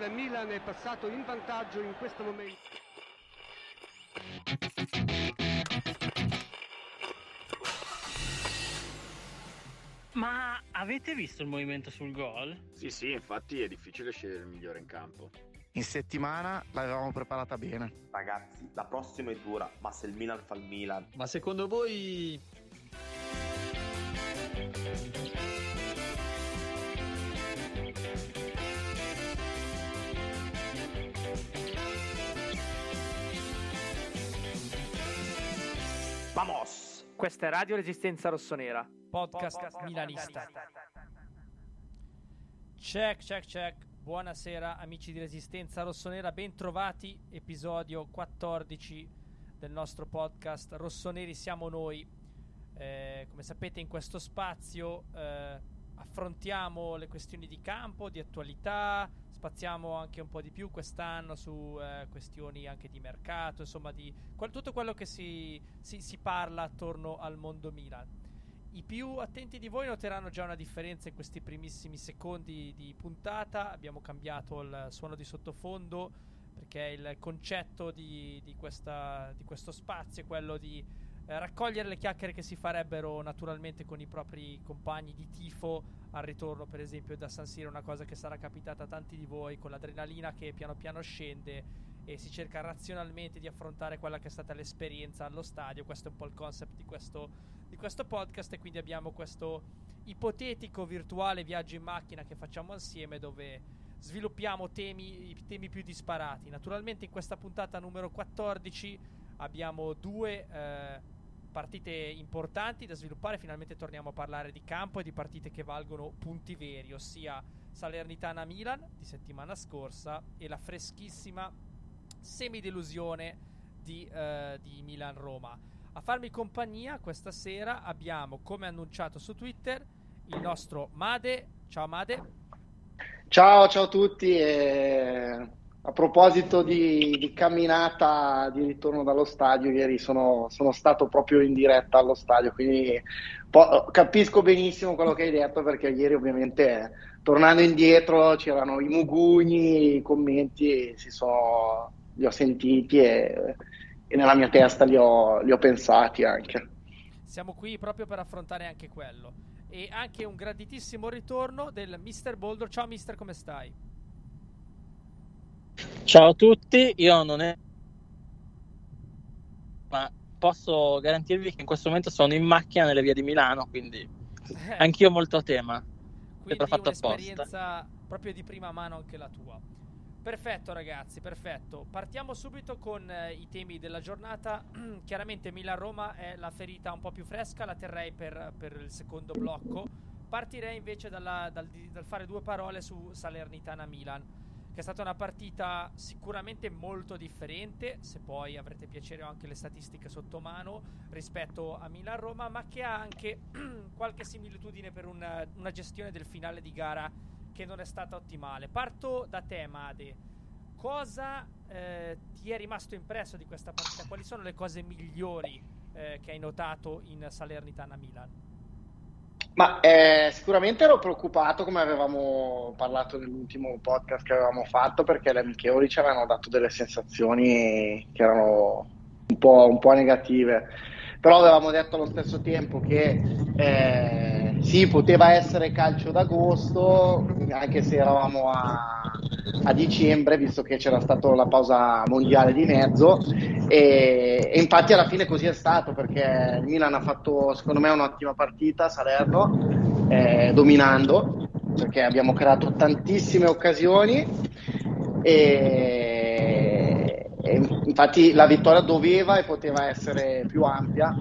Il Milan è passato in vantaggio in questo momento. Ma avete visto il movimento sul gol? Sì, sì, infatti è difficile scegliere il migliore in campo. In settimana l'avevamo preparata bene. Ragazzi, la prossima è dura, ma se il Milan fa il Milan. Ma secondo voi Vamos! Questa è Radio Resistenza Rossonera. Podcast, Podcast milanista. Check, check, check. Buonasera amici di Resistenza Rossonera, bentrovati. Episodio 14 del nostro podcast Rossoneri siamo noi. Eh, come sapete in questo spazio eh, affrontiamo le questioni di campo, di attualità, spaziamo anche un po' di più quest'anno su eh, questioni anche di mercato, insomma di qual- tutto quello che si, si, si, parla attorno al mondo Milan. I più attenti di voi noteranno già una differenza in questi primissimi secondi di puntata, abbiamo cambiato il suono di sottofondo perché il concetto di, di, questa, di questo spazio è quello di eh, raccogliere le chiacchiere che si farebbero naturalmente con i propri compagni di tifo al ritorno per esempio da San Siro una cosa che sarà capitata a tanti di voi con l'adrenalina che piano piano scende e si cerca razionalmente di affrontare quella che è stata l'esperienza allo stadio. Questo è un po' il concept di questo, di questo podcast e quindi abbiamo questo ipotetico virtuale viaggio in macchina che facciamo assieme dove sviluppiamo temi, i temi più disparati. Naturalmente in questa puntata numero 14 abbiamo due eh, partite importanti da sviluppare. Finalmente torniamo a parlare di campo e di partite che valgono punti veri, ossia Salernitana-Milan di settimana scorsa e la freschissima semidelusione di, eh, di Milan-Roma. A farmi compagnia questa sera abbiamo, come annunciato su Twitter, il nostro Made. Ciao Made. Ciao, ciao a tutti. E a proposito di, di, camminata di ritorno dallo stadio, ieri sono, sono, stato proprio in diretta allo stadio, quindi po- capisco benissimo quello che hai detto perché ieri ovviamente tornando indietro c'erano i mugugni, i commenti, sono, li ho sentiti e, e nella mia testa li ho, li ho pensati anche. Siamo qui proprio per affrontare anche quello. E anche un graditissimo ritorno del Mister Boulder. Ciao Mister, come stai? Ciao a tutti, io non è ma posso garantirvi che in questo momento sono in macchina nelle vie di Milano, quindi eh. anch'io molto a tema. Quindi fatto un'esperienza apposta. proprio di prima mano anche la tua. Perfetto ragazzi, perfetto. Partiamo subito con eh, i temi della giornata. Chiaramente Milan-Roma è la ferita un po' più fresca, la terrei per, per il secondo blocco. Partirei invece dalla, dal, dal fare due parole su Salernitana-Milan che è stata una partita sicuramente molto differente, se poi avrete piacere ho anche le statistiche sotto mano rispetto a Milan-Roma, ma che ha anche qualche similitudine per una, una, gestione del finale di gara che non è stata ottimale. Parto da te, Made. Cosa eh, ti è rimasto impresso di questa partita? Quali sono le cose migliori eh, che hai notato in Salernitana-Milan? Ma eh, sicuramente ero preoccupato, come avevamo parlato nell'ultimo podcast che avevamo fatto, perché le amichevoli ci avevano dato delle sensazioni che erano un po', un po negative. Però avevamo detto allo stesso tempo che eh, sì, poteva essere calcio d'agosto, anche se eravamo a, a dicembre, visto che c'era stata la pausa mondiale di mezzo. E, e, infatti alla fine così è stato, perché il Milan ha fatto secondo me un'ottima partita a Salerno, eh, dominando, perché abbiamo creato tantissime occasioni. E, e infatti la vittoria doveva e poteva essere più ampia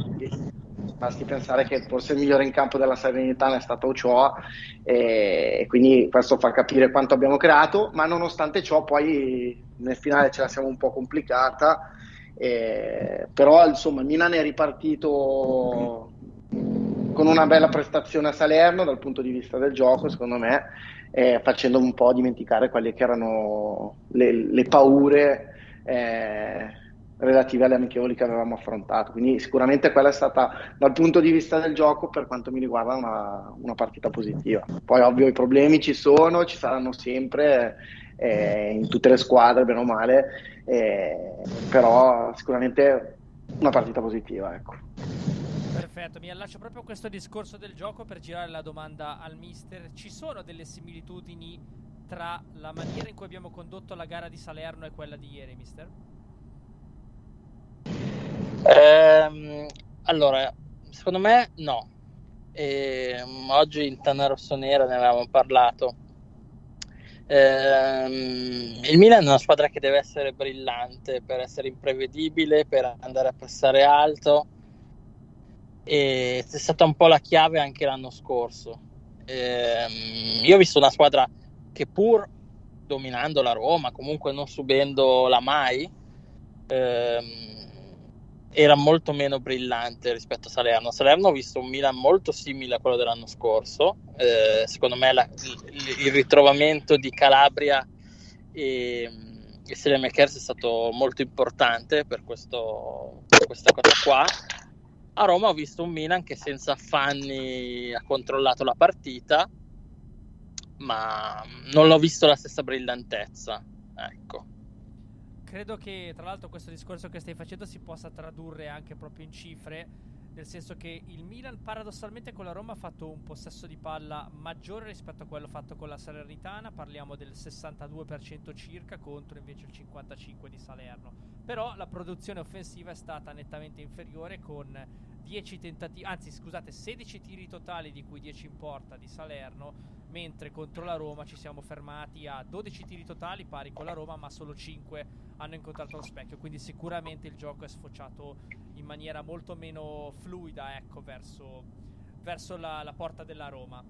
basti pensare che forse il migliore in campo della Salernitana è stato Ochoa e quindi questo fa capire quanto abbiamo creato, ma nonostante ciò poi nel finale ce la siamo un po' complicata, eh, però insomma il Milan è ripartito con una bella prestazione a Salerno dal punto di vista del gioco, secondo me, eh, facendo un po' dimenticare quelle che erano le, le paure. Eh, relative alle amichevoli che avevamo affrontato. Quindi sicuramente quella è stata, dal punto di vista del gioco, per quanto mi riguarda, una, una partita positiva. Poi ovvio i problemi ci sono, ci saranno sempre eh, in tutte le squadre, bene o male, eh, però sicuramente una partita positiva. Ecco. Perfetto, mi allaccio proprio a questo discorso del gioco per girare la domanda al mister. Ci sono delle similitudini tra la maniera in cui abbiamo condotto la gara di Salerno e quella di ieri, mister? Ehm, allora, secondo me no. E, oggi in Tana Rossonera ne avevamo parlato. Ehm, il Milan è una squadra che deve essere brillante per essere imprevedibile, per andare a passare alto. E è stata un po' la chiave anche l'anno scorso. Ehm, io ho visto una squadra che pur dominando la Roma, comunque non subendola mai, ehm, era molto meno brillante rispetto a Salerno. Salerno ho visto un Milan molto simile a quello dell'anno scorso. Eh, secondo me la, il, il, ritrovamento di Calabria e, e Selemakers è stato molto importante per, questo, per questa cosa qua. A Roma ho visto un Milan che senza affanni ha controllato la partita, ma non l'ho visto la stessa brillantezza. Ecco credo che tra l'altro questo discorso che stai facendo si possa tradurre anche proprio in cifre, nel senso che il Milan paradossalmente con la Roma ha fatto un possesso di palla maggiore rispetto a quello fatto con la Salernitana, parliamo del 62% circa contro invece il 55% di Salerno. Però la produzione offensiva è stata nettamente inferiore con 10 tentativi, anzi scusate, 16 tiri totali di cui 10 in porta di Salerno mentre contro la Roma ci siamo fermati a 12 tiri totali pari con la Roma ma solo 5 hanno incontrato lo specchio quindi sicuramente il gioco è sfociato in maniera molto meno fluida ecco, verso, verso la, la, porta della Roma.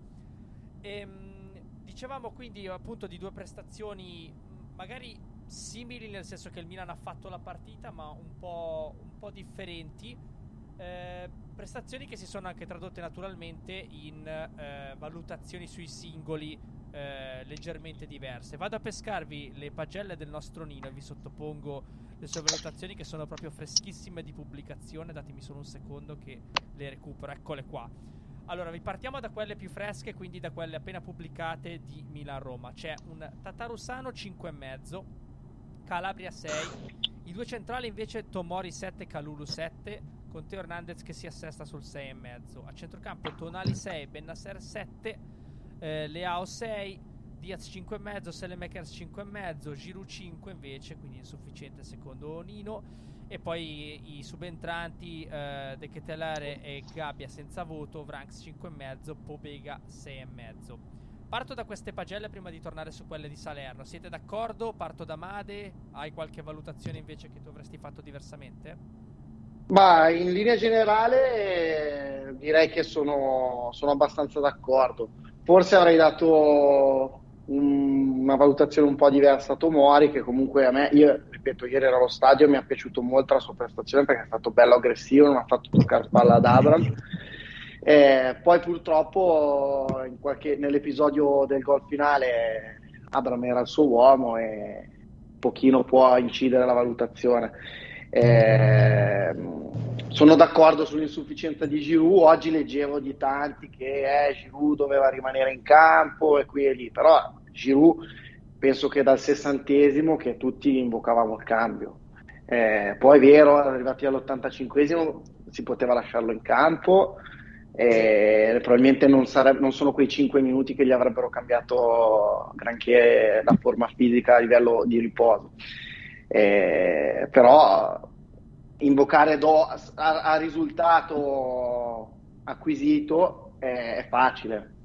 E, ehm, dicevamo quindi appunto di due prestazioni magari simili nel senso che il Milan ha fatto la partita ma un po', un po differenti. Eh, prestazioni che si sono anche tradotte naturalmente in eh, valutazioni sui singoli eh, leggermente diverse. Vado a pescarvi le pagelle del nostro Nino e vi sottopongo le sue valutazioni che sono proprio freschissime di pubblicazione. Datemi solo un secondo che le recupero. Eccole qua. Allora, vi partiamo da quelle più fresche, quindi da quelle appena pubblicate di Milan-Roma. C'è un Tatarusano 5,5, Calabria 6, i due centrali invece Tomori 7, Calulu 7, con Teo Hernandez che si assesta sul 6,5. A centrocampo Tonali 6, Bennasser 7, eh, Leao 6, Diaz 5,5, Selemakers 5,5, Giroud 5 invece, quindi insufficiente secondo Nino. E poi i subentranti eh, De Ketelare e Gabbia senza voto, Vranks 5,5, Pobega 6,5. Parto da queste pagelle prima di tornare su quelle di Salerno. Siete d'accordo? Parto da Made. Hai qualche valutazione invece che tu avresti fatto diversamente? Ma in linea generale direi che sono, sono abbastanza d'accordo. Forse avrei dato un, una valutazione un po' diversa a Tomori, che comunque a me, io ripeto, ieri ero allo stadio, mi è piaciuto molto la sua prestazione perché è stato bello aggressivo, non ha fatto toccare palla ad Abram. Eh, poi purtroppo qualche, nell'episodio del gol finale Abram era il suo uomo e un pochino può incidere la valutazione. Eh, sono d'accordo sull'insufficienza di Giroud. Oggi leggevo di tanti che eh, Giroud doveva rimanere in campo e qui e lì, però Giroud penso che dal sessantesimo che tutti invocavamo il cambio. Eh, poi è vero, arrivati all'85esimo si poteva lasciarlo in campo, eh, probabilmente non, sareb- non, sono quei 5 minuti che gli avrebbero cambiato granché la forma fisica a livello di riposo. Eh, però invocare do- a-, a, risultato acquisito è, è facile.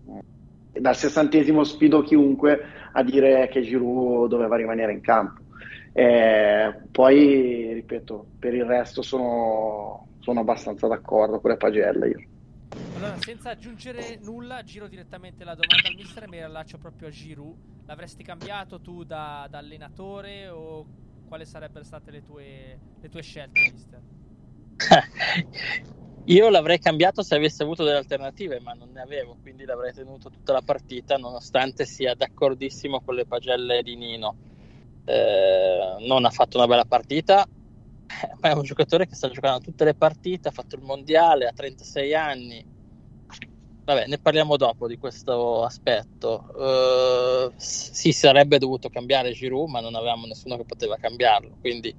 Dal sessantesimo sfido chiunque a dire che Giroud doveva rimanere in campo. Eh, poi, ripeto, per il resto sono, sono abbastanza d'accordo con le pagelle io. Allora, senza aggiungere nulla, giro direttamente la domanda al mister e mi rilascio proprio a Giroud. L'avresti cambiato tu da, da allenatore o quali sarebbero state le tue, le tue scelte, mister? Io l'avrei cambiato se avessi avuto delle alternative, ma non ne avevo, quindi l'avrei tenuto tutta la partita, nonostante sia d'accordissimo con le pagelle di Nino. Eh, non ha fatto una bella partita, ma è un giocatore che sta giocando tutte le partite, ha fatto il mondiale, ha 36 anni. Vabbè, ne parliamo dopo di questo aspetto. Uh, si sarebbe dovuto cambiare Giroud, ma non avevamo nessuno che poteva cambiarlo. Quindi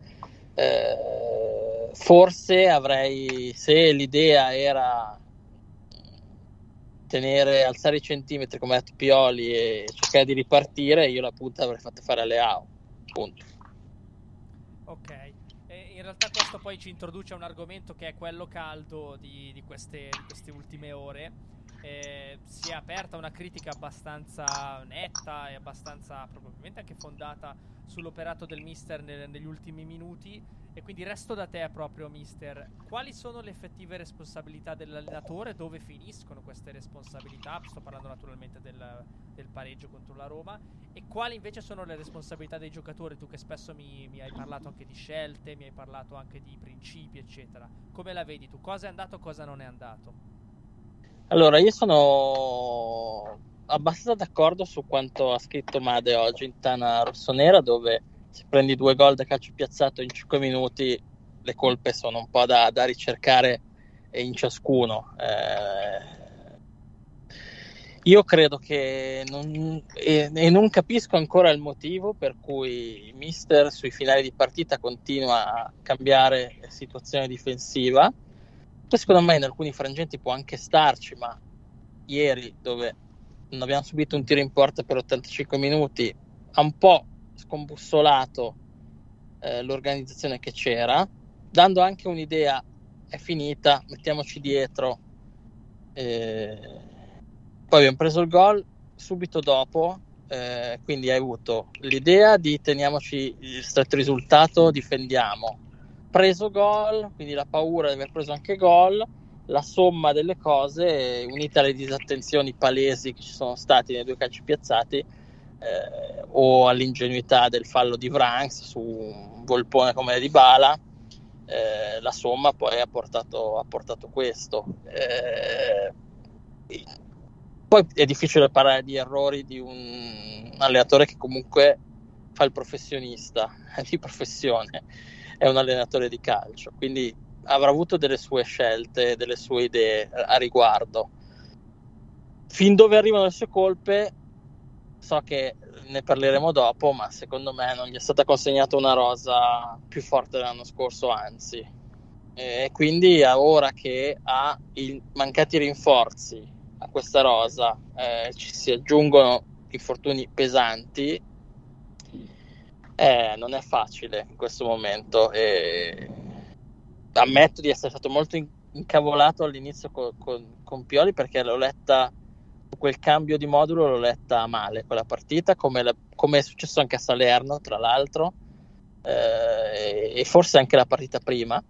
uh, forse avrei, se l'idea era tenere, alzare i centimetri come ha detto Pioli e cercare di ripartire, io la punta avrei fatto fare alle AO. Punto. Ok in realtà questo poi ci introduce a un argomento che è quello caldo di, di, queste, di queste, ultime ore. Eh, si è aperta una critica abbastanza netta e abbastanza probabilmente anche fondata sull'operato del mister nel, negli ultimi minuti e quindi resto da te proprio, mister. Quali sono le effettive responsabilità dell'allenatore? Dove finiscono queste responsabilità? Sto parlando naturalmente del, del pareggio contro la Roma. E quali invece sono le responsabilità dei giocatori? Tu che spesso mi, mi, hai parlato anche di scelte, mi hai parlato anche di principi, eccetera. Come la vedi tu? Cosa è andato, cosa non è andato? Allora, io sono abbastanza d'accordo su quanto ha scritto Made oggi in Tana Rossonera, dove se prendi due gol da calcio piazzato in 5 minuti, le colpe sono un po' da, da ricercare in ciascuno. Eh, io credo che non, e, e, non capisco ancora il motivo per cui mister sui finali di partita continua a cambiare situazione difensiva. Poi secondo me in alcuni frangenti può anche starci, ma ieri dove non abbiamo subito un tiro in porta per 85 minuti ha un po' scombussolato eh, l'organizzazione che c'era, dando anche un'idea, è finita, mettiamoci dietro. Eh, poi abbiamo preso il gol subito dopo, eh, quindi hai avuto l'idea di teniamoci il stretto risultato, difendiamo. Preso gol, quindi la paura di aver preso anche gol, la somma delle cose unita alle disattenzioni palesi che ci sono stati nei due calci piazzati eh, o all'ingenuità del fallo di Vranks su un volpone come di Bala, eh, la somma poi ha portato, ha portato questo. Eh, poi è difficile parlare di errori di un allenatore che comunque fa il professionista, di professione, è un allenatore di calcio, quindi avrà avuto delle sue scelte, delle sue idee a riguardo. Fin dove arrivano le sue colpe so che ne parleremo dopo, ma secondo me non gli è stata consegnata una rosa più forte dell'anno scorso, anzi. E quindi ora che ha i mancati rinforzi a questa rosa eh, ci si aggiungono infortuni pesanti, eh, non è facile in questo momento. E ammetto di essere stato molto incavolato all'inizio con, con, con Pioli perché l'ho letta quel cambio di modulo l'ho letta male quella partita, come, la, come è successo anche a Salerno, tra l'altro, eh, e forse anche la partita prima,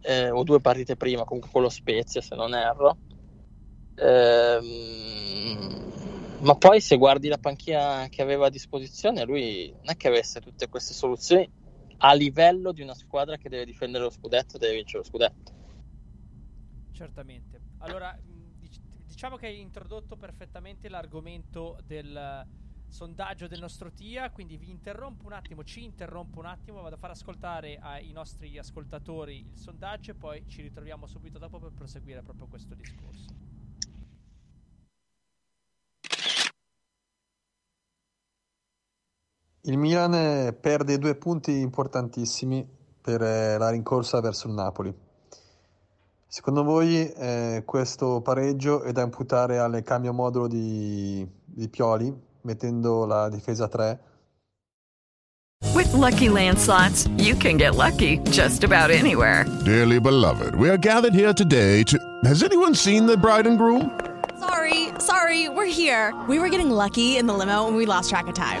eh, o due partite prima, comunque con lo Spezia, se non erro. Eh, ma poi se guardi la panchina che aveva a disposizione, lui non è che avesse tutte queste soluzioni a livello di una squadra che deve difendere lo scudetto e deve vincere lo scudetto. Certamente. Allora, diciamo che hai introdotto perfettamente l'argomento del sondaggio del nostro TIA, quindi vi interrompo un attimo, ci interrompo un attimo, vado a far ascoltare ai nostri ascoltatori il sondaggio e poi ci ritroviamo subito dopo per proseguire proprio questo discorso. Il Milan perde due punti importantissimi per eh, la rincorsa verso il Napoli. Secondo voi eh, questo pareggio è da imputare al cambio modulo di, di Pioli, mettendo la difesa 3? With lucky landslots, you can get lucky just about anywhere. Dearly beloved, we are gathered here today to. Has anyone seen the bride and groom? Sorry, sorry, we're here. We were getting lucky in the limo and we lost track of time.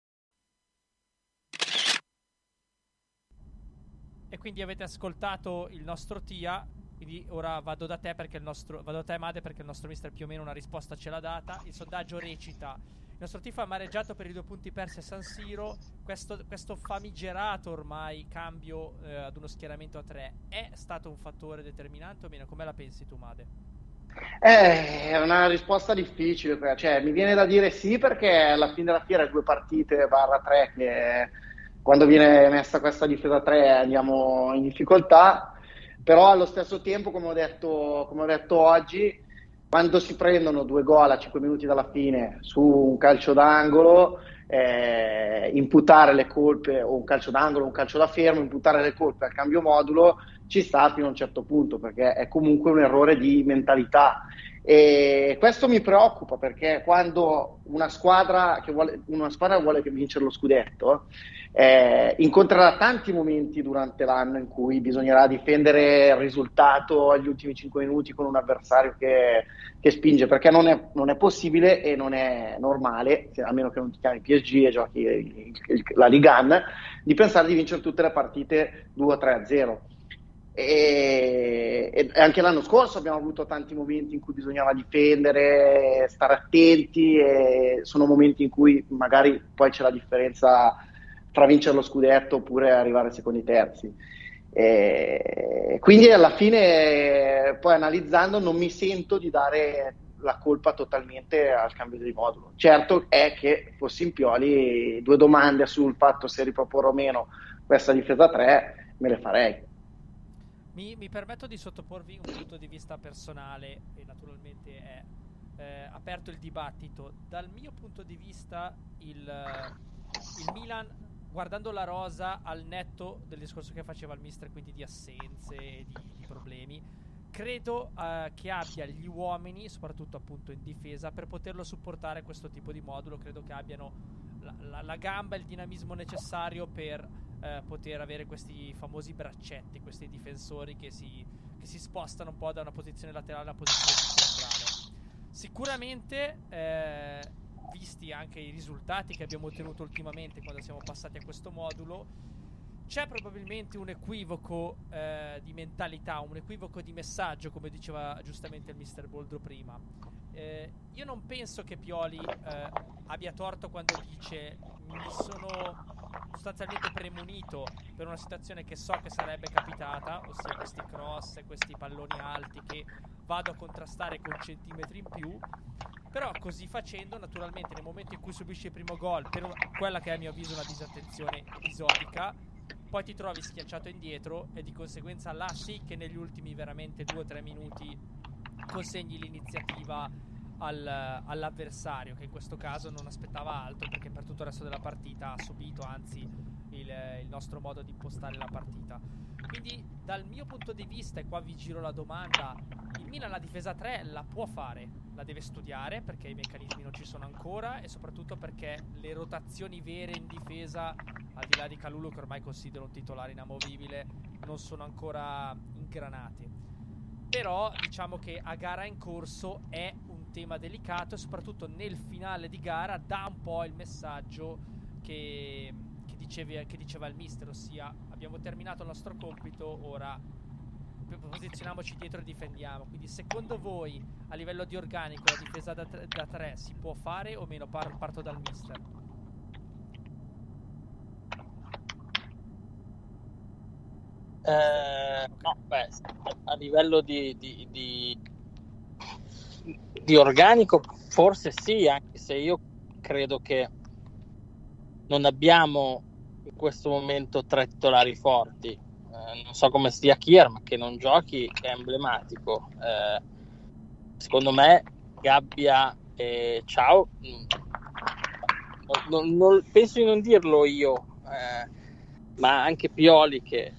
Quindi avete ascoltato il nostro TIA. Quindi ora vado da te perché il nostro. Vado da te, Made, perché il nostro mister più o meno una risposta ce l'ha data. Il sondaggio recita. Il nostro tifo ha amareggiato per i due punti persi a San Siro. Questo, questo famigerato ormai cambio eh, ad uno schieramento a tre è stato un fattore determinante o meno? Come la pensi tu, Made? Eh, è una risposta difficile, cioè, mi viene da dire sì perché alla fine della fiera due partite barra tre che quando viene messa questa difesa 3 andiamo in difficoltà, però allo stesso tempo come ho detto, come ho detto oggi quando si prendono due gol a 5 minuti dalla fine su un calcio d'angolo, eh, imputare le colpe, o un calcio d'angolo, un calcio da fermo, imputare le colpe al cambio modulo ci sta fino a un certo punto, perché è comunque un errore di mentalità. E questo mi preoccupa perché quando una squadra, che vuole, una squadra vuole vincere lo scudetto, eh, incontrerà tanti momenti durante l'anno in cui bisognerà difendere il risultato agli ultimi 5 minuti con un avversario che, che spinge, perché non è, non è, possibile e non è normale, a meno che non ti chiami PSG e giochi il, il, la Ligan, di pensare di vincere tutte le partite 2-3-0. E, e, anche l'anno scorso abbiamo avuto tanti momenti in cui bisognava difendere, stare attenti e sono momenti in cui magari poi c'è la differenza tra vincere lo scudetto oppure arrivare secondi terzi. E quindi alla fine, poi analizzando, non mi sento di dare la colpa totalmente al cambio di modulo. Certo è che fossi in Pioli, due domande sul fatto se riproporrò o meno questa difesa 3 me le farei. Mi, mi, permetto di sottoporvi un punto di vista personale e naturalmente è eh, aperto il dibattito. Dal mio punto di vista il, il, Milan, guardando la rosa al netto del discorso che faceva il mister, quindi di assenze e di, di problemi, credo eh, che abbia gli uomini, soprattutto appunto in difesa, per poterlo supportare questo tipo di modulo. Credo che abbiano la, la, la gamba e il dinamismo necessario per eh, poter avere questi famosi braccetti, questi difensori che si, che si, spostano un po' da una posizione laterale a una posizione più centrale. Sicuramente, eh, visti anche i risultati che abbiamo ottenuto ultimamente quando siamo passati a questo modulo, c'è probabilmente un equivoco eh, di mentalità, un equivoco di messaggio, come diceva giustamente il mister Boldro prima. Eh, io non penso che Pioli eh, abbia torto quando dice mi sono sostanzialmente premunito per una situazione che so che sarebbe capitata, ossia questi cross, questi palloni alti che vado a contrastare con centimetri in più. Però così facendo, naturalmente, nel momento in cui subisci il primo gol, per quella che è a mio avviso una disattenzione episodica, poi ti trovi schiacciato indietro e di conseguenza là sì che negli ultimi veramente 2-3 minuti consegni l'iniziativa al, all'avversario che in questo caso non aspettava altro perché per tutto il resto della partita ha subito anzi il, il nostro modo di impostare la partita Quindi dal mio punto di vista, e qua vi giro la domanda, il Milan la difesa 3 la può fare, la deve studiare perché i meccanismi non ci sono ancora e soprattutto perché le rotazioni vere in difesa, al di là di Calulu che ormai considero un titolare inamovibile, non sono ancora ingranate. Però diciamo che a gara in corso è un tema delicato e soprattutto nel finale di gara dà un po' il messaggio che, che, dicevi, che diceva il mister, ossia abbiamo terminato il nostro compito, ora posizioniamoci dietro e difendiamo. Quindi secondo voi a livello di organico la difesa da, tre, da 3 si può fare o meno? Par- parto dal mister. Eh, no, beh, a livello di, di, di, di, organico forse sì, anche se io credo che non abbiamo in questo momento tre titolari forti. Eh, non so come stia Kier, ma che non giochi è emblematico. Eh, secondo me Gabbia e Ciao, non, non, penso di non dirlo io, eh, ma anche Pioli che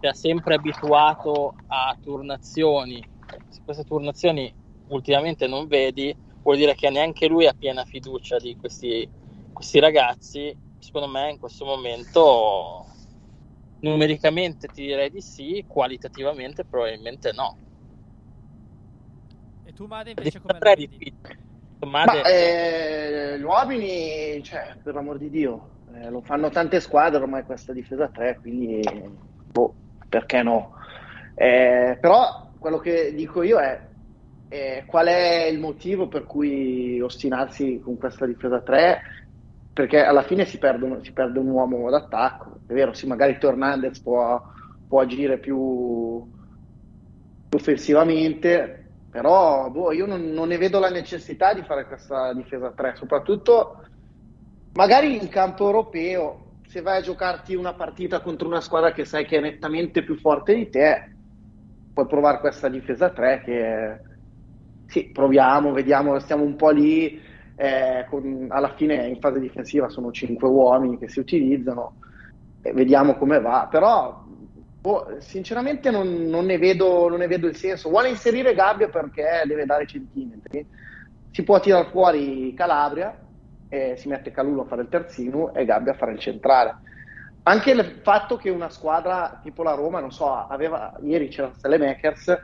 si è sempre abituato a turnazioni. Se queste turnazioni ultimamente non vedi, vuol dire che neanche lui ha piena fiducia di questi, questi ragazzi. Secondo me in questo momento numericamente ti direi di sì, qualitativamente probabilmente no. E tu Made invece come la vedi? Made... Ma, eh, gli uomini, cioè, per l'amor di Dio, eh, lo fanno tante squadre ormai questa difesa 3, quindi boh, perché no? Eh, però quello che dico io è eh, qual è il motivo per cui ostinarsi con questa difesa 3? Perché alla fine si, perdono, si perde un uomo d'attacco. È vero, sì, magari Tornandez può, può agire più offensivamente, però boh, io non, non, ne vedo la necessità di fare questa difesa 3, soprattutto magari in campo europeo se vai a giocarti una partita contro una squadra che sai che è nettamente più forte di te, puoi provare questa difesa 3 che sì, proviamo, vediamo, stiamo un po' lì, eh, con, alla fine in fase difensiva sono 5 uomini che si utilizzano, e vediamo come va, però boh, sinceramente non, non, ne vedo, non ne vedo il senso. Vuole inserire Gabbia perché deve dare centimetri, si può tirare fuori Calabria, e si mette Calulo a fare il terzino e Gabbia a fare il centrale. Anche il fatto che una squadra tipo la Roma, non so, aveva, ieri c'era Makers,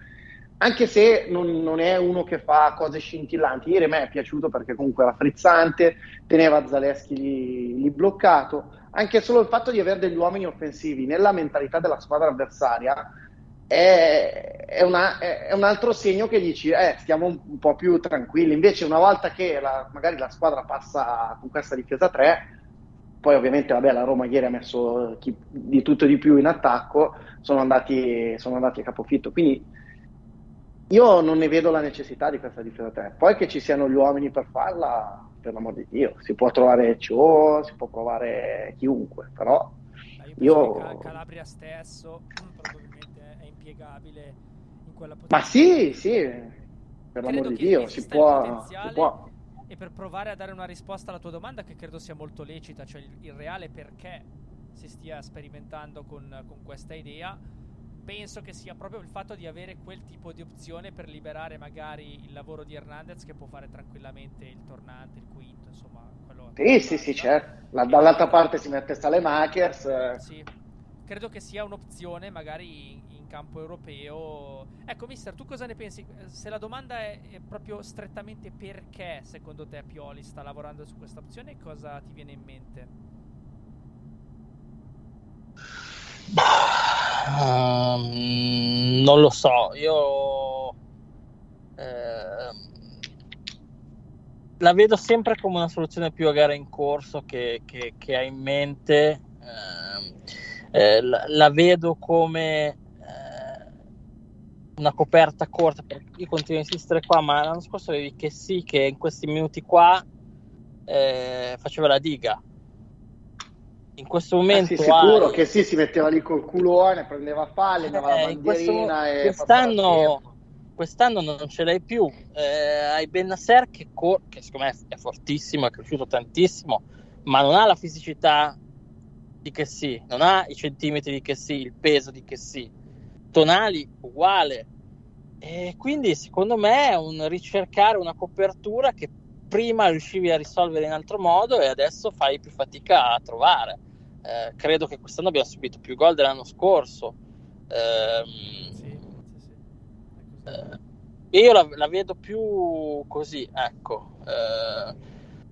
anche se non, non, è uno che fa cose scintillanti, ieri a me è piaciuto perché comunque era frizzante, teneva Zaleschi lì, lì bloccato, anche solo il fatto di avere degli uomini offensivi nella mentalità della squadra avversaria è, è, una, è, un altro segno che dici eh, stiamo un, un, po' più tranquilli. Invece, una volta che la, magari la squadra passa con questa difesa 3, poi ovviamente vabbè, la Roma ieri ha messo chi, di tutto e di più in attacco, sono andati, sono andati a capofitto. Quindi io non ne vedo la necessità di questa difesa 3. Poi che ci siano gli uomini per farla, per l'amor di Dio, si può trovare Cio, si può provare chiunque, però io... io... Calabria stesso impiegabile in quella posizione. Ma sì, sì, per l'amor di Dio, si può, si può. E per provare a dare una risposta alla tua domanda, che credo sia molto lecita, cioè il, il reale perché si stia sperimentando con, con questa idea, penso che sia proprio il fatto di avere quel tipo di opzione per liberare magari il lavoro di Hernandez che può fare tranquillamente il tornante, il quinto, insomma. Quello sì, sì, sì, certo. La, dall'altra parte si mette Salemakers. Eh. Sì, credo che sia un'opzione magari campo europeo. Ecco, mister, tu cosa ne pensi? Se la domanda è, è proprio strettamente perché secondo te Pioli sta lavorando su questa opzione, cosa ti viene in mente? Um, non lo so, io eh, la vedo sempre come una soluzione più a gara in corso che, che, che ha in mente. Eh, eh, la, la, vedo come una coperta corta io continuo a insistere qua ma l'anno scorso avevi che sì che in questi minuti qua eh, faceva la diga. In questo momento ah, sì, sicuro hai... che sì si metteva lì col culone prendeva palle andava eh, la bandierina questo... quest'anno quest'anno non ce l'hai più. Eh, hai Bennasser che, cor- che secondo me è fortissimo è cresciuto tantissimo ma non ha la fisicità di che sì, non ha i centimetri di che sì, il peso di che sì. Tonali uguale. E quindi secondo me è un ricercare una copertura che prima riuscivi a risolvere in altro modo e adesso fai più fatica a trovare. Eh, credo che quest'anno abbiamo subito più gol dell'anno scorso. Eh, sì, sì, sì. Eh, io la, la, vedo più così, ecco, eh,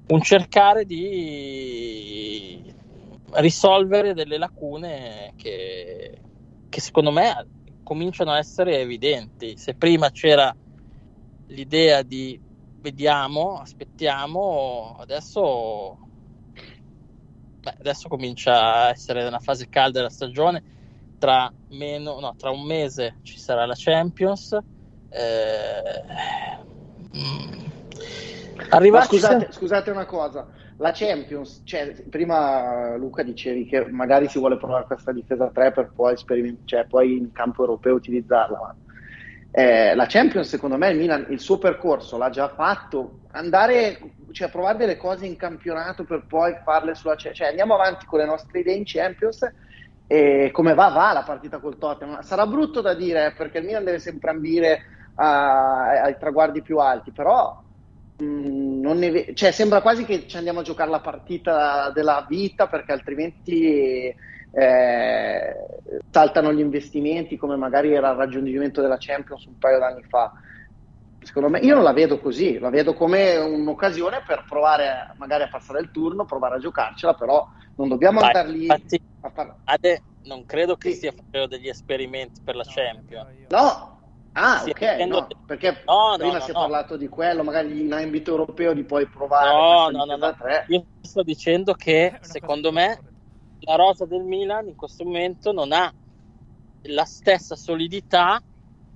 un cercare di risolvere delle lacune che, che secondo me cominciano a essere evidenti. Se prima c'era l'idea di vediamo, aspettiamo, adesso, beh, adesso comincia a essere una fase calda della stagione. Tra, meno, no, tra un mese ci sarà la Champions. Eh, mm, scusate, scusate una cosa, la Champions, cioè, prima Luca dicevi che magari si vuole provare questa difesa 3 per poi, speriment- cioè, poi in campo europeo utilizzarla, ma eh, la Champions secondo me il Milan il suo percorso l'ha già fatto, andare, cioè provare delle cose in campionato per poi farle sulla Champions, cioè andiamo avanti con le nostre idee in Champions e come va va la partita col Tottenham, sarà brutto da dire eh, perché il Milan deve sempre ambire a, ai traguardi più alti, però ve- cioè, sembra quasi che ci andiamo a giocare la partita della vita perché altrimenti eh, saltano gli investimenti come magari era il raggiungimento della Champions un paio d'anni fa. Secondo me, io non la vedo così, la vedo come un'occasione per provare magari a passare il turno, provare a giocarcela, però non dobbiamo Dai, andare lì infatti, a fare... Ade, non credo che sì. stia facendo degli esperimenti per la Champions. No, Ah, ok, no, perché no, prima no, si è parlato di quello, magari in ambito europeo di poi provare no, no, no, no. Io sto dicendo che secondo me la rosa del Milan in questo momento non ha la stessa solidità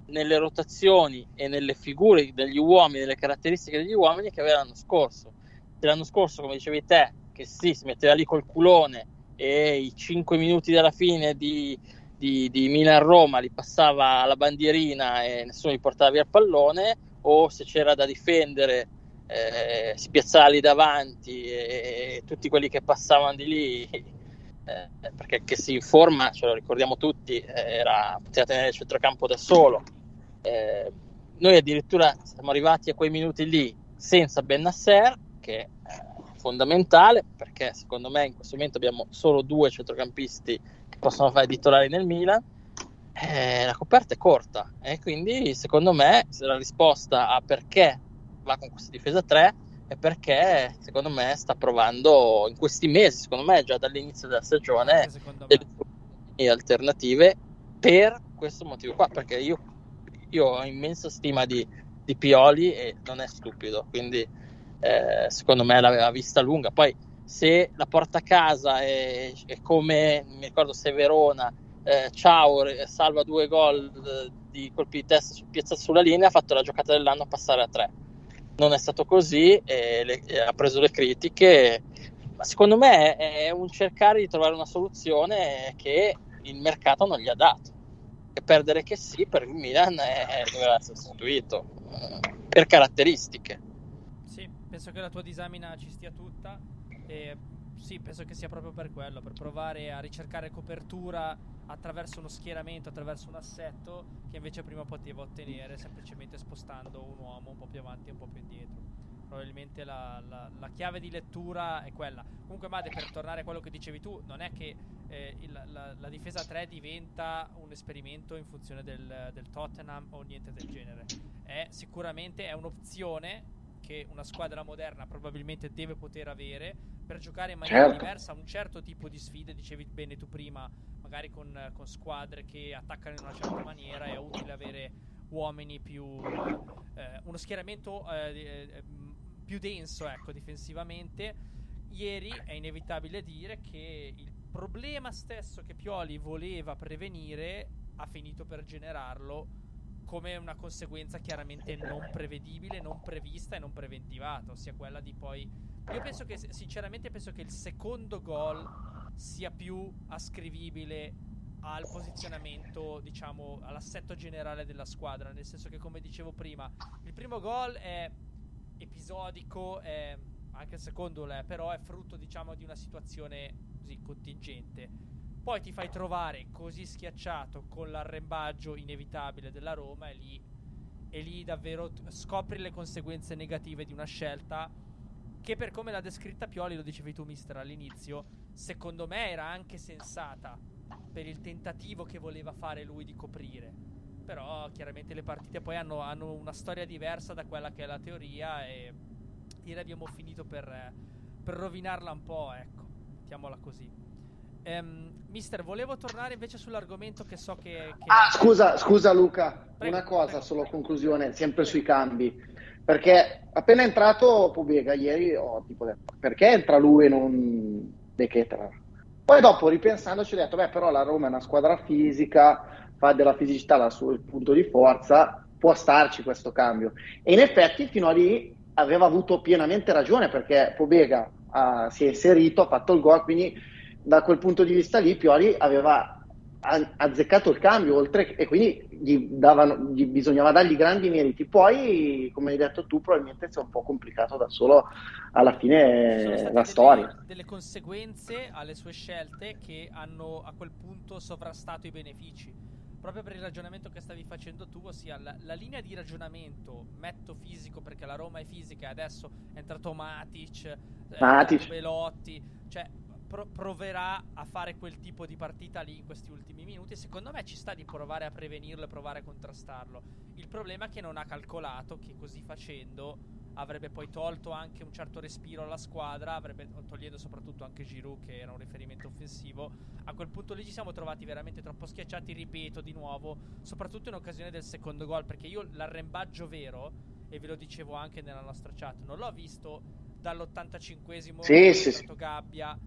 nelle rotazioni e nelle figure degli uomini, nelle caratteristiche degli uomini che aveva l'anno scorso. L'anno scorso, come dicevi te, che sì, si metteva lì col culone e i 5 minuti dalla fine di di, di Milan-Roma li passava la bandierina e nessuno gli portava via il pallone, o se c'era da difendere eh, si piazzava lì davanti e, e, tutti quelli che passavano di lì, eh, perché che si informa, ce lo ricordiamo tutti, eh, era, poteva tenere il centrocampo da solo. Eh, noi addirittura siamo arrivati a quei minuti lì senza Bennasser, che è fondamentale, perché secondo me in questo momento abbiamo solo due centrocampisti possono fare titolari nel Milan. Eh, la coperta è corta e quindi secondo me la risposta a perché va con questa difesa 3 è perché secondo me sta provando in questi mesi, secondo me già dall'inizio della stagione, delle alternative per questo motivo qua, perché io, io ho immensa stima di, di, Pioli e non è stupido, quindi eh, secondo me l'aveva vista lunga. Poi se la porta a casa è, è come mi ricordo se Verona eh, ciao salva due gol eh, di colpi di testa su, piazza sulla linea ha fatto la giocata dell'anno a passare a tre. Non è stato così e, le, ha preso le critiche ma secondo me è, è un cercare di trovare una soluzione che il mercato non gli ha dato. E perdere che sì per il Milan è, doveva essere sostituito eh, per caratteristiche. Sì penso che la tua disamina ci stia tutta e sì, penso che sia proprio per quello, per provare a ricercare copertura attraverso uno schieramento, attraverso un assetto che invece prima poteva ottenere semplicemente spostando un uomo un po' più avanti e un po' più indietro. Probabilmente la, la, la chiave di lettura è quella. Comunque, Made, per tornare a quello che dicevi tu, non è che eh, il, la, la, difesa 3 diventa un esperimento in funzione del, del Tottenham o niente del genere. È sicuramente è un'opzione che una squadra moderna probabilmente deve poter avere per giocare in maniera certo. diversa un certo tipo di sfide. Dicevi bene tu prima, magari con, con, squadre che attaccano in una certa maniera, è utile avere uomini più. Eh, uno schieramento eh, eh, più denso, ecco, difensivamente. Ieri è inevitabile dire che il problema stesso che Pioli voleva prevenire ha finito per generarlo come una conseguenza chiaramente non prevedibile, non prevista e non preventivata, ossia quella di poi... Io penso che, sinceramente, penso che il secondo gol sia più ascrivibile al posizionamento, diciamo, all'assetto generale della squadra, nel senso che, come dicevo prima, il primo gol è episodico, è, anche il secondo è, però è frutto, diciamo, di una situazione così contingente, poi ti fai trovare così schiacciato con l'arrembaggio inevitabile della Roma e lì, e lì davvero scopri le conseguenze negative di una scelta che per come l'ha descritta Pioli, lo dicevi tu mister all'inizio, secondo me era anche sensata per il tentativo che voleva fare lui di coprire. Però chiaramente le partite poi hanno, hanno una storia diversa da quella che è la teoria e ieri abbiamo finito per, per rovinarla un po', ecco, mettiamola così. Um, mister, volevo tornare invece sull'argomento che so che... che... Ah, scusa, scusa Luca, prego, una cosa prego, solo a conclusione, sempre sui cambi. Perché appena entrato Pobega ieri ho tipo detto, perché entra lui e non De Ketelaere? Poi dopo ripensandoci ho detto, beh però la Roma è una squadra fisica, fa della fisicità il suo punto di forza, può starci questo cambio. E in effetti fino a lì aveva avuto pienamente ragione perché Pobega uh, si è inserito, ha fatto il gol, quindi da quel punto di vista lì Pioli aveva azzeccato il cambio oltre, e quindi gli, davano, gli, bisognava dargli grandi meriti. Poi, come hai detto tu, probabilmente si è un po' complicato da solo alla fine la delle, storia. delle conseguenze alle sue scelte che hanno a quel punto sovrastato i benefici proprio per il ragionamento che stavi facendo tu, ossia la, la, linea di ragionamento metto fisico perché la Roma è fisica e adesso è entrato Matic, Matic. È Velotti, cioè pro- proverà a fare quel tipo di partita lì in questi ultimi minuti. Secondo me ci sta di provare a prevenirlo e provare a contrastarlo. Il problema è che non ha calcolato che così facendo avrebbe poi tolto anche un certo respiro alla squadra, avrebbe togliendo soprattutto anche Giroud che era un riferimento offensivo. A quel punto lì ci siamo trovati veramente troppo schiacciati, ripeto di nuovo, soprattutto in occasione del secondo gol, perché io l'arrembaggio vero, e ve lo dicevo anche nella nostra chat, non l'ho visto dall'85esimo sì, sì, sì. Gabbia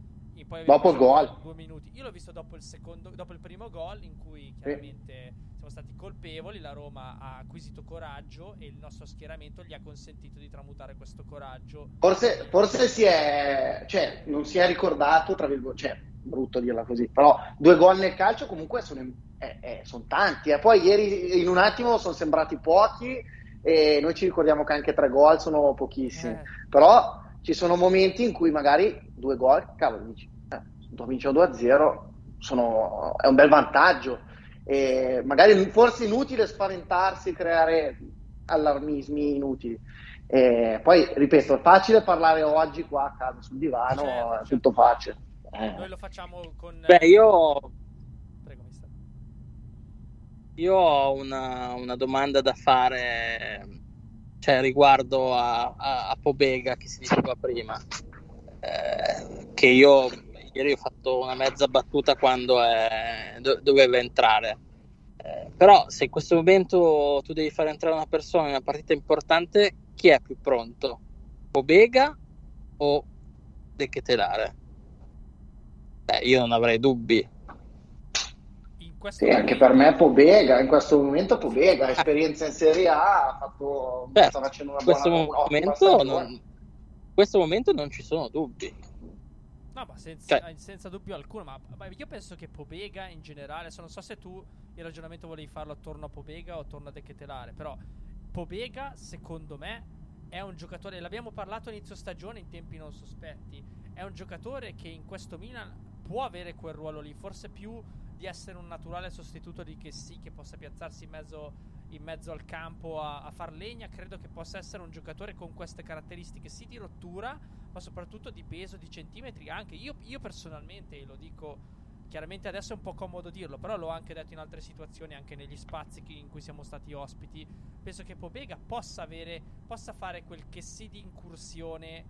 dopo il gol due minuti io l'ho visto dopo il secondo dopo il primo gol in cui chiaramente sì. siamo stati colpevoli la Roma ha acquisito coraggio e il nostro schieramento gli ha consentito di tramutare questo coraggio forse, forse si è cioè non si è ricordato tra virgolette cioè brutto dirla così però due gol nel calcio comunque sono, eh, eh, sono tanti eh. poi ieri in un attimo sono sembrati pochi e noi ci ricordiamo che anche tre gol sono pochissimi eh. però ci sono momenti in cui magari due gol, cavolo, dici, eh, vince 2-0, sono, è un bel vantaggio. E magari forse inutile spaventarsi, creare allarmismi inutili. E poi, ripeto, è facile parlare oggi qua a casa sul divano, certo, è tutto facile. Eh. Noi lo facciamo con... Beh, io... Prego. Io ho una, una domanda da fare cioè riguardo a, a, a Pobega che si diceva prima, eh, che io ieri ho fatto una mezza battuta quando è, do, doveva entrare. Eh, però se in questo momento tu devi fare entrare una persona in una partita importante, chi è più pronto? Pobega o De Ketelare? Beh, io non avrei dubbi sì, momento... anche per me Pobega, in questo momento Pobega, esperienza in Serie A, ha fatto, Beh, sta facendo una questo buona momento non, In questo momento non ci sono dubbi. No, ma senza, cioè... senza dubbio alcuno, ma, ma, io penso che Pobega in generale, adesso non so se tu il ragionamento volevi farlo attorno a Pobega o attorno a De Ketelare, però Pobega secondo me è un giocatore, l'abbiamo parlato inizio stagione in tempi non sospetti, è un giocatore che in questo Milan può avere quel ruolo lì, forse più di essere un naturale sostituto di che sì, che possa piazzarsi in mezzo, in mezzo al campo a, a, far legna. Credo che possa essere un giocatore con queste caratteristiche, sì di rottura, ma soprattutto di peso, di centimetri. Anche io, io personalmente, lo dico chiaramente adesso è un po' comodo dirlo, però l'ho anche detto in altre situazioni, anche negli spazi in cui siamo stati ospiti. Penso che Pobega possa avere, possa fare quel che sì di incursione,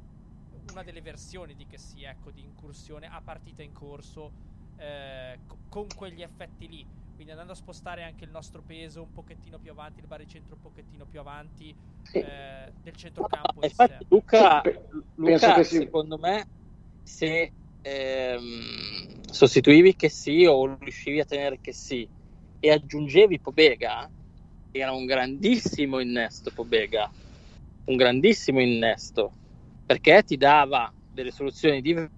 una delle versioni di che sì, ecco, di incursione a partita in corso eh, con quegli effetti lì. Quindi andando a spostare anche il nostro peso un pochettino più avanti, il baricentro un pochettino più avanti eh, del centrocampo. Infatti, Luca, Luca sì. secondo me, se ehm, sostituivi che sì o riuscivi a tenere che sì e aggiungevi Pobega, era un grandissimo innesto Pobega, un grandissimo innesto, perché ti dava delle soluzioni diverse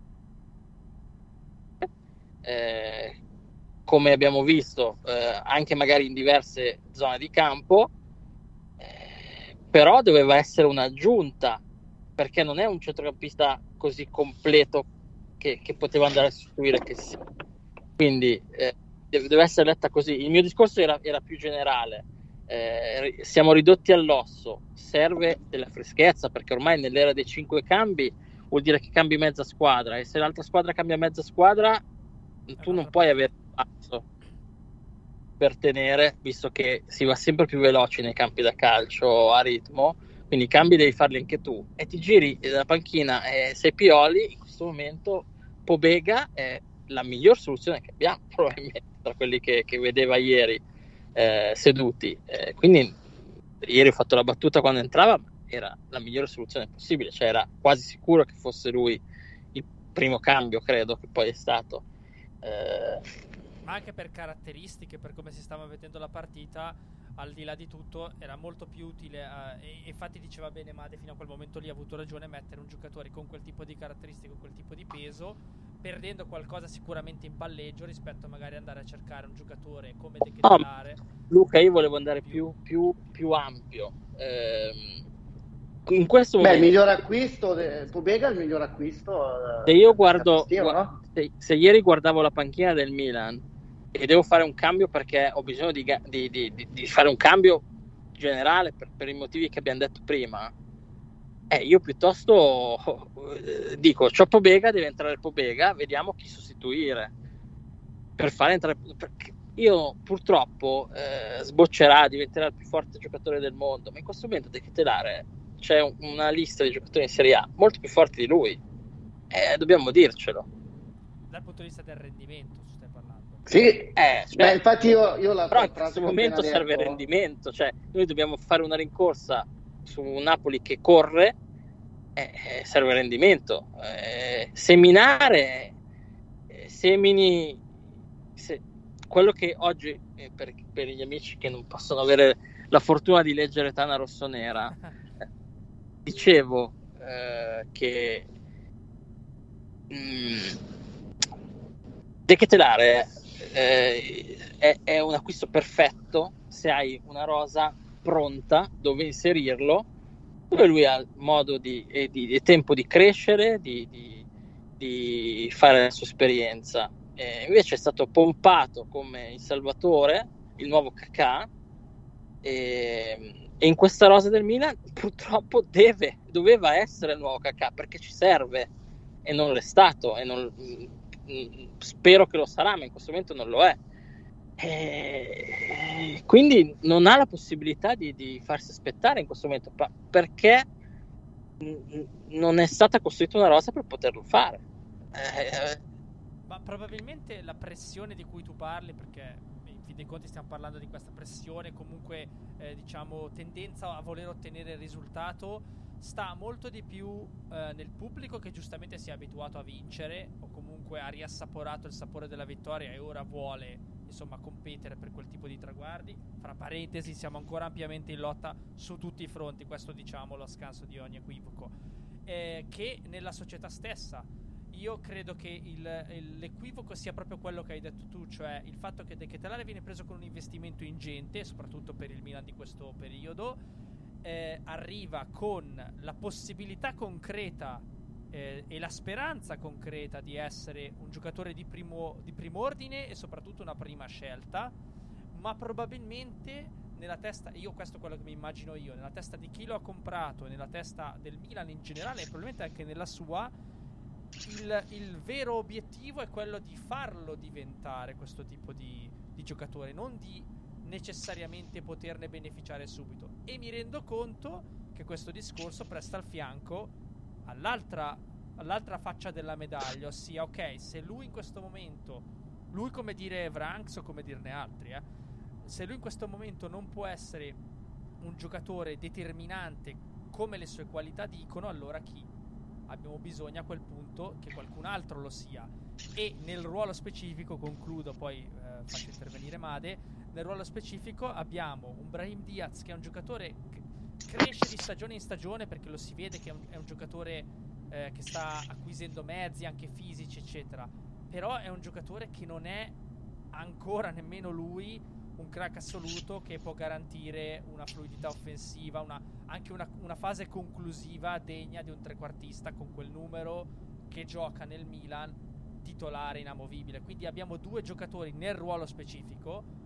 eh, come abbiamo visto, eh, anche magari in diverse zone di campo, eh, però doveva essere un'aggiunta, perché non è un centrocampista così completo che, che poteva andare a sostituire che sì. Quindi eh, deve essere letta così. Il mio discorso era, era più generale. Eh, siamo ridotti all'osso, serve della freschezza perché ormai nell'era dei cinque cambi vuol dire che cambi mezza squadra e se l'altra squadra cambia mezza squadra tu non puoi avere spazio per tenere visto che si va sempre più veloci nei campi da calcio a ritmo quindi i cambi devi farli anche tu e ti giri dalla panchina e sei Pioli in questo momento Pobega è la miglior soluzione che abbiamo probabilmente tra quelli che, che vedeva ieri eh, seduti eh, quindi ieri ho fatto la battuta quando entrava era la migliore soluzione possibile, cioè era quasi sicuro che fosse lui il primo cambio, credo che poi è stato. Eh... Ma anche per caratteristiche, per come si stava vedendo la partita, al di là di tutto, era molto più utile. Eh, e infatti diceva bene Made fino a quel momento lì ha avuto ragione mettere un giocatore con quel tipo di caratteristiche, con quel tipo di peso, perdendo qualcosa sicuramente in palleggio rispetto a magari andare a cercare un giocatore come De Ketelare. Oh, Luca, io volevo andare più, più, più ampio. Eh, in questo Beh, momento... il miglior acquisto, de... Pobega è il miglior acquisto. Eh, se io guardo, no? se, se, ieri guardavo la panchina del Milan e devo fare un cambio perché ho bisogno di, di, di, di fare un cambio generale per, per, i motivi che abbiamo detto prima, eh, io piuttosto eh, dico, c'ho Pobega, deve entrare Pobega, vediamo chi sostituire per fare entrare... Io purtroppo eh, sboccerà, diventerà il più forte giocatore del mondo, ma in questo momento De Ketelare c'è una lista di giocatori in Serie A molto più forti di lui. E dobbiamo dircelo. Dal punto di vista del rendimento. Sì, eh, cioè, Beh, infatti io, io la Però in questo momento serve detto... rendimento, cioè noi dobbiamo fare una rincorsa su un Napoli che corre, eh, serve rendimento. Eh, seminare, eh, semini, se, quello che oggi, eh, per, per gli amici che non possono avere la fortuna di leggere Tana Rossonera, dicevo eh, che mm, De Ketelare eh, è, è, un acquisto perfetto se hai una rosa pronta dove inserirlo dove lui ha modo di, e, di, tempo di crescere di, di, di, fare la sua esperienza. E invece è stato pompato come il salvatore il nuovo Kakà e e in questa rosa del Milan purtroppo deve, doveva essere il nuovo Kakà perché ci serve e non l'è stato e non, spero che lo sarà ma in questo momento non lo è. E quindi non ha la possibilità di, di farsi aspettare in questo momento perché non è stata costruita una rosa per poterlo fare. Eh, ma probabilmente la pressione di cui tu parli perché fin dei conti stiamo parlando di questa pressione, comunque eh, diciamo tendenza a voler ottenere il risultato, sta molto di più eh, nel pubblico che giustamente si è abituato a vincere o comunque ha riassaporato il sapore della vittoria e ora vuole insomma competere per quel tipo di traguardi. Fra parentesi siamo ancora ampiamente in lotta su tutti i fronti, questo diciamo lo scanso di ogni equivoco, eh, che nella società stessa io credo che il, il, l'equivoco sia proprio quello che hai detto tu, cioè il fatto che De Ketelare viene preso con un investimento ingente, soprattutto per il Milan di questo periodo, eh, arriva con la possibilità concreta eh, e la speranza concreta di essere un giocatore di primo, di primo ordine e soprattutto una prima scelta, ma probabilmente nella testa, io questo è quello che mi immagino io, nella testa di chi lo ha comprato nella testa del Milan in generale e probabilmente anche nella sua il, il, vero obiettivo è quello di farlo diventare questo tipo di, di giocatore, non di necessariamente poterne beneficiare subito. E mi rendo conto che questo discorso presta al fianco all'altra, all'altra faccia della medaglia, ossia, ok, se lui in questo momento, lui come dire Vranks o come dirne altri, eh, se lui in questo momento non può essere un giocatore determinante come le sue qualità dicono, allora chi? abbiamo bisogno a quel punto che qualcun altro lo sia. E nel ruolo specifico, concludo, poi eh, faccio intervenire Made, nel ruolo specifico abbiamo un Brahim Diaz che è un giocatore che cresce di stagione in stagione perché lo si vede che è un, è un giocatore eh, che sta acquisendo mezzi anche fisici, eccetera. Però è un giocatore che non è ancora nemmeno lui un crack assoluto che può garantire una fluidità offensiva, una, anche una, una, fase conclusiva degna di un trequartista con quel numero che gioca nel Milan titolare inamovibile. Quindi abbiamo due giocatori nel ruolo specifico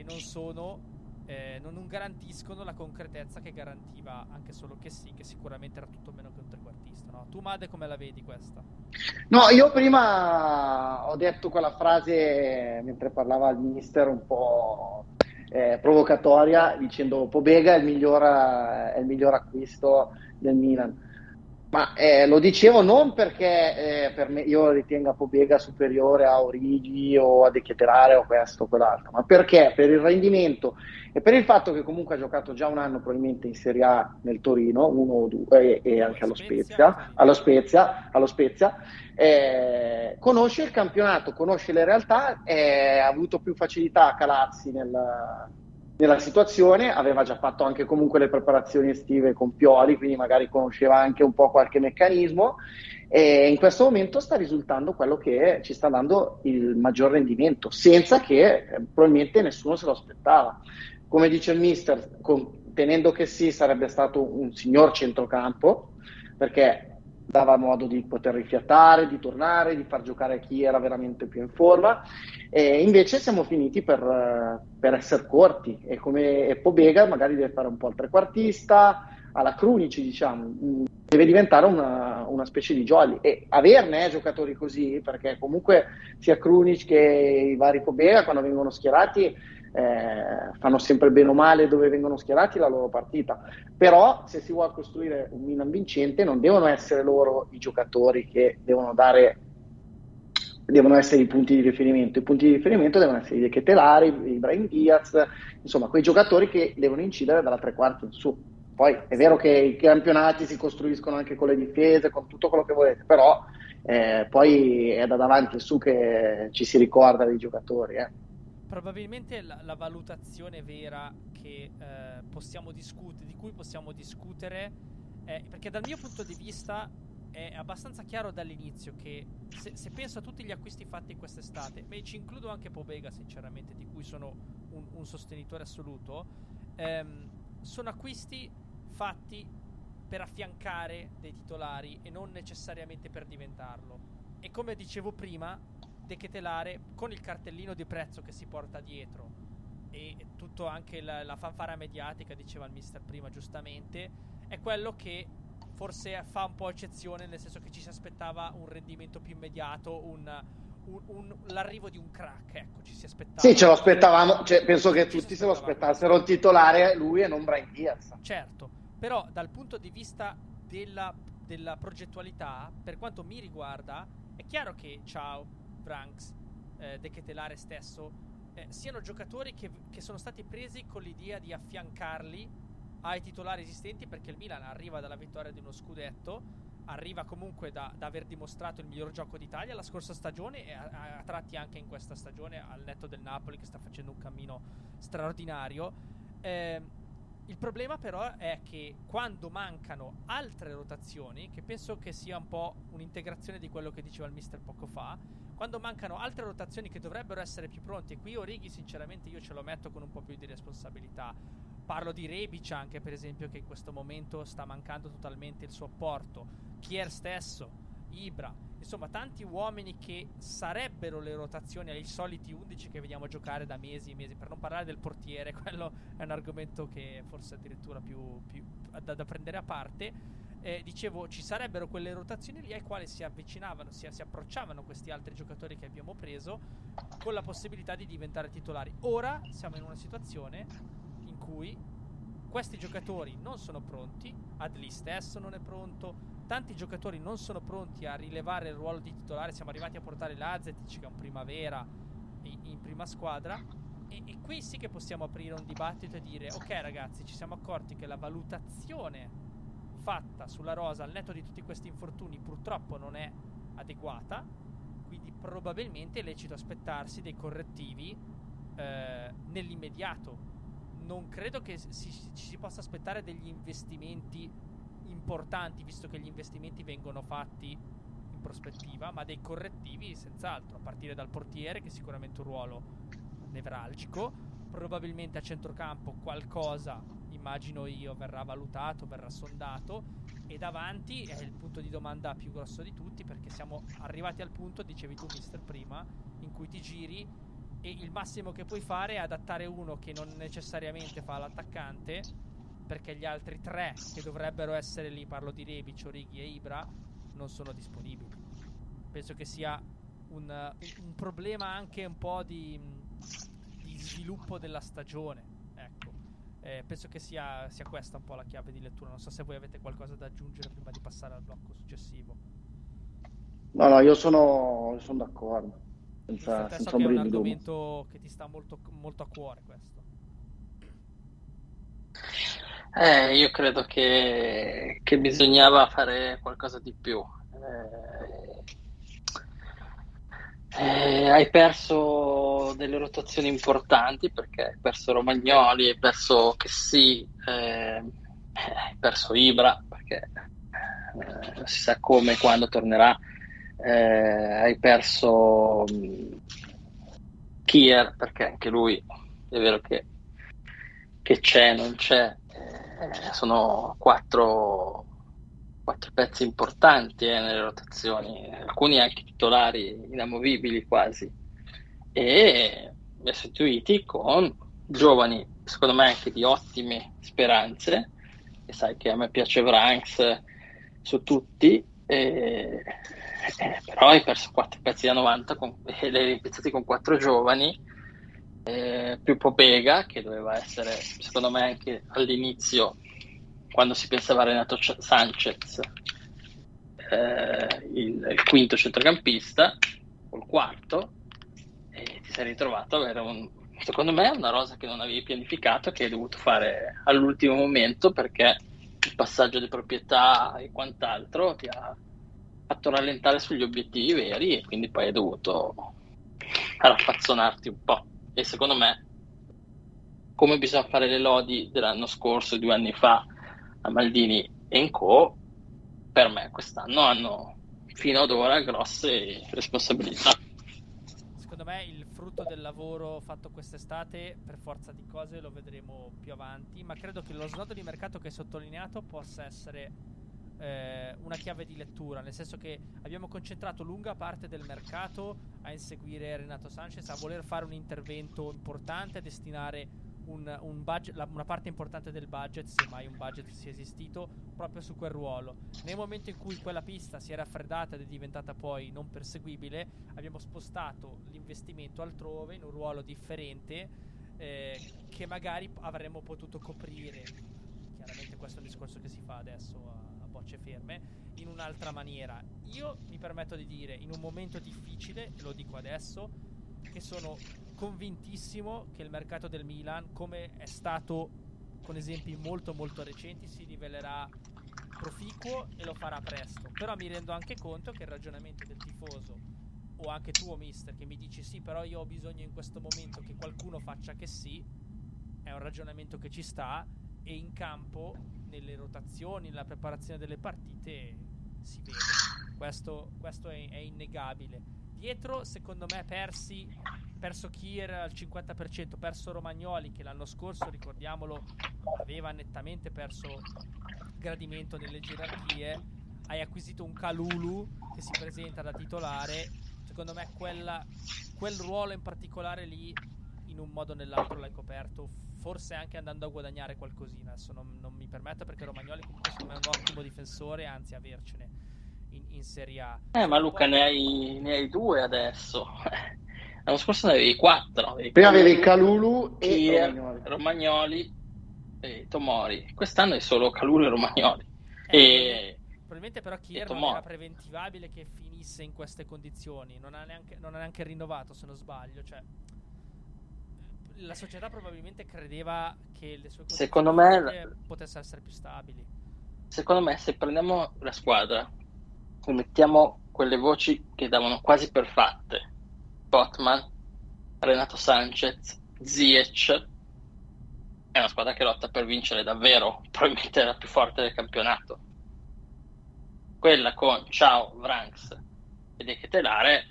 che non sono eh, non garantiscono la concretezza che garantiva anche solo che sì, che sicuramente era tutto meno che un trequartista. No? Tu, Made, come la vedi questa? No, io prima ho detto quella frase mentre parlava il mister un po' eh, provocatoria dicendo Pobega è il miglior, è il miglior acquisto del Milan. Ma eh, lo dicevo non perché eh, per me io ritenga Pobega superiore a Origi o a De Ketelare o questo o quell'altro, ma perché? Per il rendimento e per il fatto che comunque ha giocato già un anno probabilmente in Serie A nel Torino, uno o due, e, e anche allo Spezia, allo Spezia, allo Spezia eh, conosce il campionato, conosce le realtà, eh, ha avuto più facilità a calarsi nel, nella situazione, aveva già fatto anche comunque le preparazioni estive con Pioli, quindi magari conosceva anche un po' qualche meccanismo e in questo momento sta risultando quello che ci sta dando il maggior rendimento, senza che eh, probabilmente nessuno se lo aspettava. Come dice il mister, con, tenendo che sì sarebbe stato un signor centrocampo, perché dava modo di poter rifiatare, di tornare, di far giocare chi era veramente più in forma. E invece siamo finiti per, per essere corti e come Pobega magari deve fare un po' il trequartista, alla Crunici diciamo, deve diventare una, una specie di jolly e averne eh, giocatori così perché comunque sia Krunic che i vari Pobega quando vengono schierati eh, fanno sempre bene o male dove vengono schierati la loro partita. Però se si vuole costruire un Milan vincente non devono essere loro i giocatori che devono dare devono essere i punti di riferimento. I punti di riferimento devono essere i Ketelari, i Brian Diaz, insomma, quei giocatori che devono incidere dalla tre quarti in su. Poi è vero che i campionati si costruiscono anche con le difese, con tutto quello che volete, però eh, poi è da davanti su che ci si ricorda dei giocatori. Eh probabilmente la, la, valutazione vera che eh, possiamo discutere, di cui possiamo discutere, è, perché dal mio punto di vista è abbastanza chiaro dall'inizio che se, se penso a tutti gli acquisti fatti quest'estate, e ci includo anche Pobega sinceramente, di cui sono un, un sostenitore assoluto, ehm, sono acquisti fatti per affiancare dei titolari e non necessariamente per diventarlo. E come dicevo prima, De Ketelare con il cartellino di prezzo che si porta dietro e tutto anche la, la fanfara mediatica, diceva il mister prima giustamente, è quello che forse fa un po' eccezione, nel senso che ci si aspettava un rendimento più immediato, un, un, un, l'arrivo di un crack, ecco, ci si aspettava. Sì, ce lo aspettavamo, cioè, penso che tutti se lo aspettassero il titolare lui e non Brian Diaz. Certo, però dal punto di vista della, della progettualità, per quanto mi riguarda, è chiaro che ciao Branks, eh, De Ketelare stesso, eh, siano giocatori che, che, sono stati presi con l'idea di affiancarli ai titolari esistenti perché il Milan arriva dalla vittoria di uno scudetto, arriva comunque da, da aver dimostrato il miglior gioco d'Italia la scorsa stagione e a, a, tratti anche in questa stagione al netto del Napoli che sta facendo un cammino straordinario. Eh, il problema però è che quando mancano altre rotazioni, che penso che sia un po' un'integrazione di quello che diceva il mister poco fa, quando mancano altre rotazioni che dovrebbero essere più pronte, e qui Orighi sinceramente io ce lo metto con un po' più di responsabilità. Parlo di Rebic anche per esempio che in questo momento sta mancando totalmente il suo apporto, Kier stesso, Ibra, insomma tanti uomini che sarebbero le rotazioni ai soliti 11 che vediamo giocare da mesi e mesi, per non parlare del portiere, quello è un argomento che forse addirittura più, più da, da prendere a parte eh, dicevo, ci sarebbero quelle rotazioni lì ai quali si avvicinavano, si, si, approcciavano questi altri giocatori che abbiamo preso con la possibilità di diventare titolari. Ora siamo in una situazione in cui questi giocatori non sono pronti, Adli stesso non è pronto, tanti giocatori non sono pronti a rilevare il ruolo di titolare, siamo arrivati a portare Lazetic che è un primavera in, in prima squadra e, e qui sì che possiamo aprire un dibattito e dire ok ragazzi ci siamo accorti che la valutazione fatta sulla rosa al netto di tutti questi infortuni purtroppo non è adeguata, quindi probabilmente è lecito aspettarsi dei correttivi eh, nell'immediato. Non credo che si, ci si possa aspettare degli investimenti importanti, visto che gli investimenti vengono fatti in prospettiva, ma dei correttivi senz'altro, a partire dal portiere, che è sicuramente un ruolo nevralgico, probabilmente a centrocampo qualcosa immagino io verrà valutato, verrà sondato e davanti è il punto di domanda più grosso di tutti perché siamo arrivati al punto, dicevi tu mister prima, in cui ti giri e il massimo che puoi fare è adattare uno che non necessariamente fa l'attaccante perché gli altri tre che dovrebbero essere lì, parlo di Rebic, Orighi e Ibra, non sono disponibili. Penso che sia un, un problema anche un po' di, di sviluppo della stagione. Eh, penso che sia, sia, questa un po' la chiave di lettura. Non so se voi avete qualcosa da aggiungere prima di passare al blocco successivo. No, no, io sono, sono d'accordo. Senza, senza so che è un argomento che ti sta molto, molto a cuore questo. Eh, io credo che, che, bisognava fare qualcosa di più. Eh, eh, hai perso delle rotazioni importanti perché hai perso Romagnoli, hai perso Chessy, eh, hai perso Ibra perché eh, non si sa come e quando tornerà. Eh, hai perso mm, Kier perché anche lui è vero che, che c'è, non c'è, eh, sono quattro, quattro, pezzi importanti eh, nelle rotazioni, alcuni anche titolari inamovibili quasi, e sostituiti con giovani, secondo me anche di ottime speranze, e sai che a me piace Vranks su tutti, e, eh, però hai perso quattro pezzi da 90 con, e li hai rimpiazzati con quattro giovani eh, più Popega, che doveva essere, secondo me, anche all'inizio, quando si pensava a Renato Sanchez, eh, il, il, quinto centrocampista, o il quarto, e ti sei ritrovato ad avere un, secondo me, una rosa che non avevi pianificato, che hai dovuto fare all'ultimo momento perché il passaggio di proprietà e quant'altro ti ha fatto rallentare sugli obiettivi veri e quindi poi hai dovuto raffazzonarti un po' e secondo me come bisogna fare le lodi dell'anno scorso, due anni fa a Maldini e Co, per me quest'anno hanno fino ad ora grosse responsabilità. Secondo me il frutto del lavoro fatto quest'estate, per forza di cose, lo vedremo più avanti, ma credo che lo snodo di mercato che hai sottolineato possa essere eh, una chiave di lettura, nel senso che abbiamo concentrato lunga parte del mercato a inseguire Renato Sanchez, a voler fare un intervento importante, a destinare un, un budget, la, una parte importante del budget, se mai un budget sia esistito, proprio su quel ruolo. Nel momento in cui quella pista si è raffreddata ed è diventata poi non perseguibile, abbiamo spostato l'investimento altrove in un ruolo differente eh, che magari avremmo potuto coprire. Chiaramente questo è un discorso che si fa adesso bocce ferme in un'altra maniera. Io mi permetto di dire, in un momento difficile, lo dico adesso, che sono convintissimo che il mercato del Milan, come è stato con esempi molto molto recenti, si rivelerà proficuo e lo farà presto. Però mi rendo anche conto che il ragionamento del tifoso o anche tuo mister che mi dici sì, però io ho bisogno in questo momento che qualcuno faccia che sì, è un ragionamento che ci sta e in campo nelle rotazioni, nella preparazione delle partite si vede. Questo, questo è, è, innegabile. Dietro, secondo me, persi, perso Kier al 50%, perso Romagnoli che l'anno scorso, ricordiamolo, aveva nettamente perso gradimento nelle gerarchie. Hai acquisito un Calulu che si presenta da titolare. Secondo me quella, quel ruolo in particolare lì, in un modo o nell'altro, l'hai coperto forse anche andando a guadagnare qualcosina. Adesso non, non mi permetto perché Romagnoli comunque secondo me è un ottimo difensore, anzi avercene in, in Serie A. Eh, ma Luca ne hai, ne hai due adesso. L'anno scorso ne avevi quattro. Avevi Prima avevi Calulu e Kier, Romagnoli. Romagnoli e Tomori. Quest'anno è solo Calulu e Romagnoli. Eh, e... Probabilmente però Kier non era preventivabile che finisse in queste condizioni. Non ha neanche, non ha neanche rinnovato, se non sbaglio. Cioè, la società probabilmente credeva che le sue secondo me potessero essere più stabili. Secondo me, se prendiamo la squadra mettiamo quelle voci che davano quasi per fatte, Botman, Renato Sanchez, Ziyech, è una squadra che lotta per vincere davvero, probabilmente la più forte del campionato. Quella con Ciao, Vranks e De Ketelare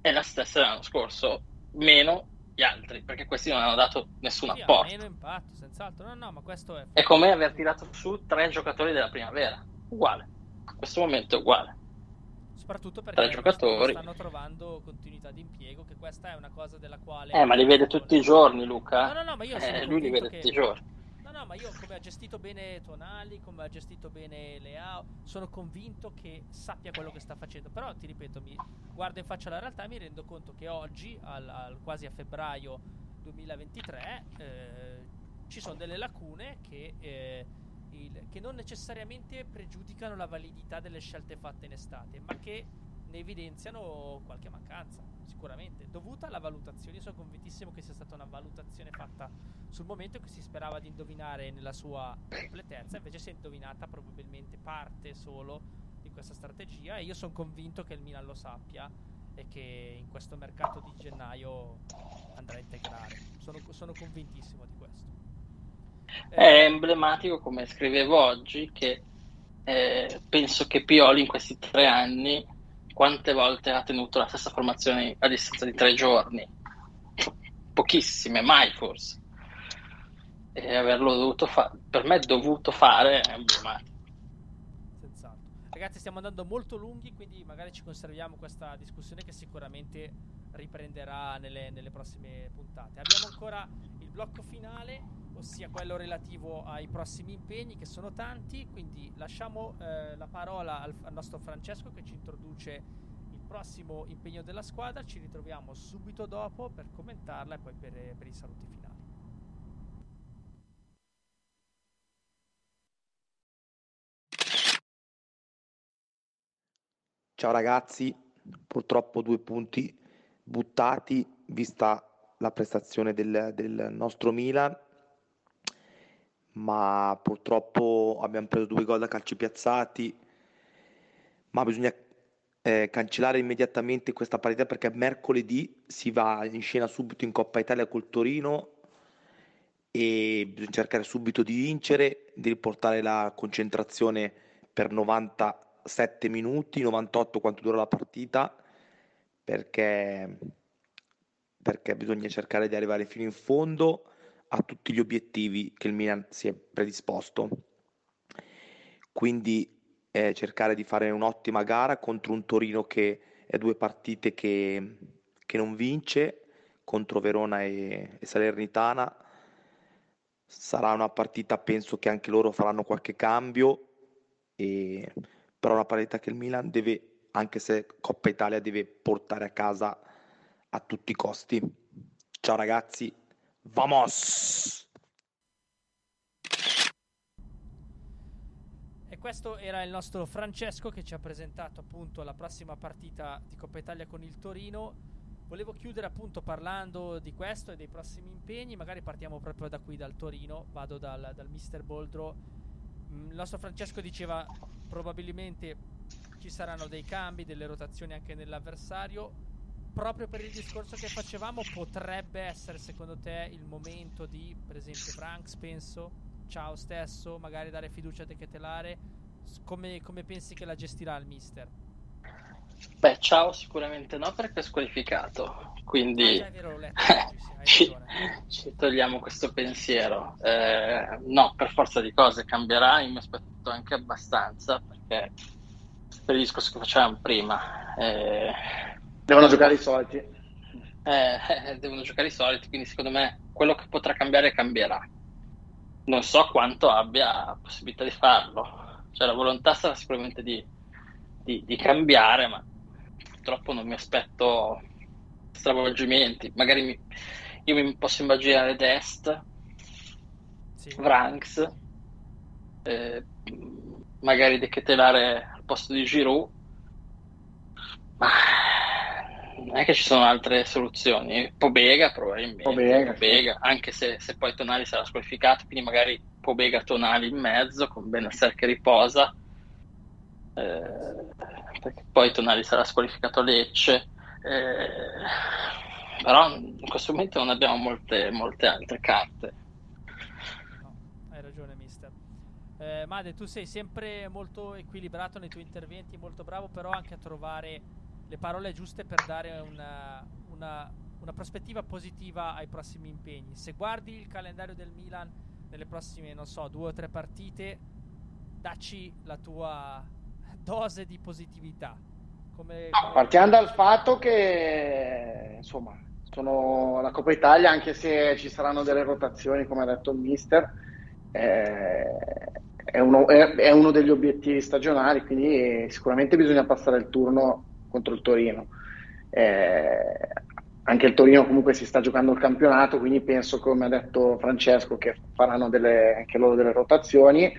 è la stessa dell'anno scorso, meno gli altri, perché questi non hanno dato nessun Sì, apporto. meno impatto, senz'altro. No, no, ma questo è. È come aver tirato su tre giocatori della primavera. Uguale. In questo momento è uguale. Soprattutto perché giocatori. stanno trovando continuità di impiego, che questa è una cosa della quale. Eh, ma li vede tutti i giorni, Luca. No, no, no, ma io Eh, lui li vede che- tutti i giorni. No, no, ma io come ha gestito bene Tonali, come ha gestito bene Leao, sono convinto che sappia quello che sta facendo. Però ti ripeto, mi guardo in faccia la realtà e mi rendo conto che oggi, al, al- quasi a febbraio 2023, eh, ci sono delle lacune che, eh, il- che non necessariamente pregiudicano la validità delle scelte fatte in estate, ma che ne evidenziano qualche mancanza, sicuramente, dovuta alla valutazione. Io sono convintissimo che sia stata una valutazione fatta sul momento che si sperava di indovinare nella sua completezza, invece si è indovinata probabilmente parte solo di questa strategia e io sono convinto che il Milan lo sappia e che in questo mercato di gennaio andrà a integrare. Sono, sono convintissimo di questo. È emblematico, come scrivevo oggi, che eh, penso che Pioli in questi tre anni quante volte ha tenuto la stessa formazione a distanza di tre giorni? Pochissime, mai forse. E averlo dovuto fare, per me dovuto fare è emblematico. Ragazzi, stiamo andando molto lunghi, quindi magari ci conserviamo questa discussione che sicuramente riprenderà nelle, nelle prossime puntate. Abbiamo ancora il blocco finale, ossia quello relativo ai prossimi impegni, che sono tanti, quindi lasciamo eh, la parola al, al nostro Francesco che ci introduce il prossimo impegno della squadra. Ci ritroviamo subito dopo per commentarla e poi per, per i saluti finali. Ciao ragazzi, purtroppo due punti buttati vista la prestazione del, del nostro Milan, ma purtroppo abbiamo preso due gol da calci piazzati, ma bisogna eh, cancellare immediatamente questa partita perché mercoledì si va in scena subito in Coppa Italia col Torino e bisogna cercare subito di vincere, di riportare la concentrazione per 97 minuti, 98 quanto dura la partita, perché, perché bisogna cercare di arrivare fino in fondo a tutti gli obiettivi che il Milan si è predisposto. Quindi eh, cercare di fare un'ottima gara contro un Torino che è due partite che, che non vince, contro Verona e, e Salernitana. Sarà una partita, penso che anche loro faranno qualche cambio, e, però una partita che il Milan deve, anche se Coppa Italia, deve portare a casa a tutti i costi. Ciao ragazzi, vamos! E questo era il nostro Francesco che ci ha presentato appunto la prossima partita di Coppa Italia con il Torino. Volevo chiudere appunto parlando di questo e dei prossimi impegni, magari partiamo proprio da qui dal Torino, vado dal, dal mister Boldro. Mm, Il nostro Francesco diceva probabilmente ci saranno dei cambi, delle rotazioni anche nell'avversario. Proprio per il discorso che facevamo, potrebbe essere secondo te il momento di, per esempio, Franks, penso, ciao stesso, magari dare fiducia a De Ketelare. Come, come pensi che la gestirà il mister? Beh, ciao sicuramente no perché è squalificato, quindi Ah, vero, letto ci, ci togliamo questo pensiero. Eh, no, per forza di cose cambierà, io mi aspetto anche abbastanza perché per il discorso che facevamo prima. eh, Devono giocare i soliti. eh, eh, devono giocare i soliti, quindi secondo me quello che potrà cambiare cambierà. Non so quanto abbia possibilità di farlo, cioè la volontà sarà sicuramente di, di- di cambiare, ma purtroppo non mi aspetto stravolgimenti. Magari mi- io mi posso immaginare Dest, Vranks, eh, magari De Ketelare al posto di Giroud, ma non è che ci sono altre soluzioni. Pobega probabilmente, Pobega, Pobega, anche se, se poi Tonali sarà squalificato, quindi magari Pobega Tonali in mezzo con Benasser che riposa. Eh, perché poi Tonali sarà squalificato a Lecce. Eh, però in questo momento non abbiamo molte, molte altre carte. Hai ragione, mister. Eh, Made, tu sei sempre molto equilibrato nei tuoi interventi, molto bravo, però anche a trovare le parole giuste per dare una, una una prospettiva positiva ai prossimi impegni. Se guardi il calendario del Milan nelle prossime, non so, due o tre partite, dacci la tua dose di positività. Come, come... Partiamo dal fatto che insomma sono la Coppa Italia, anche se ci saranno delle rotazioni, come ha detto il mister, eh, è, uno, è, è, uno, degli obiettivi stagionali, quindi sicuramente bisogna passare il turno contro il Torino. Eh, anche il Torino comunque si sta giocando il campionato, quindi penso, come ha detto Francesco, che faranno delle, anche loro delle rotazioni.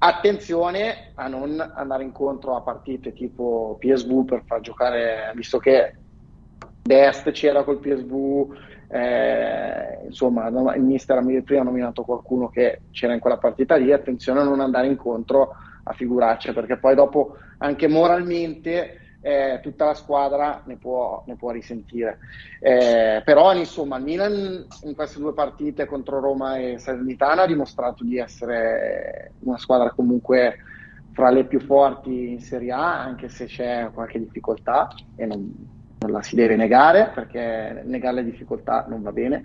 Attenzione a non andare incontro a partite tipo PSV per far giocare, visto che Dest c'era col PSV, eh, insomma il mister prima ha nominato qualcuno che c'era in quella partita lì, attenzione a non andare incontro a figuracce perché poi dopo anche moralmente eh, tutta la squadra ne può, ne può risentire. Eh, però insomma il Milan in queste due partite contro Roma e Salernitana ha dimostrato di essere una squadra comunque fra le più forti in Serie A, anche se c'è qualche difficoltà e non, non la si deve negare perché negare le difficoltà non va bene.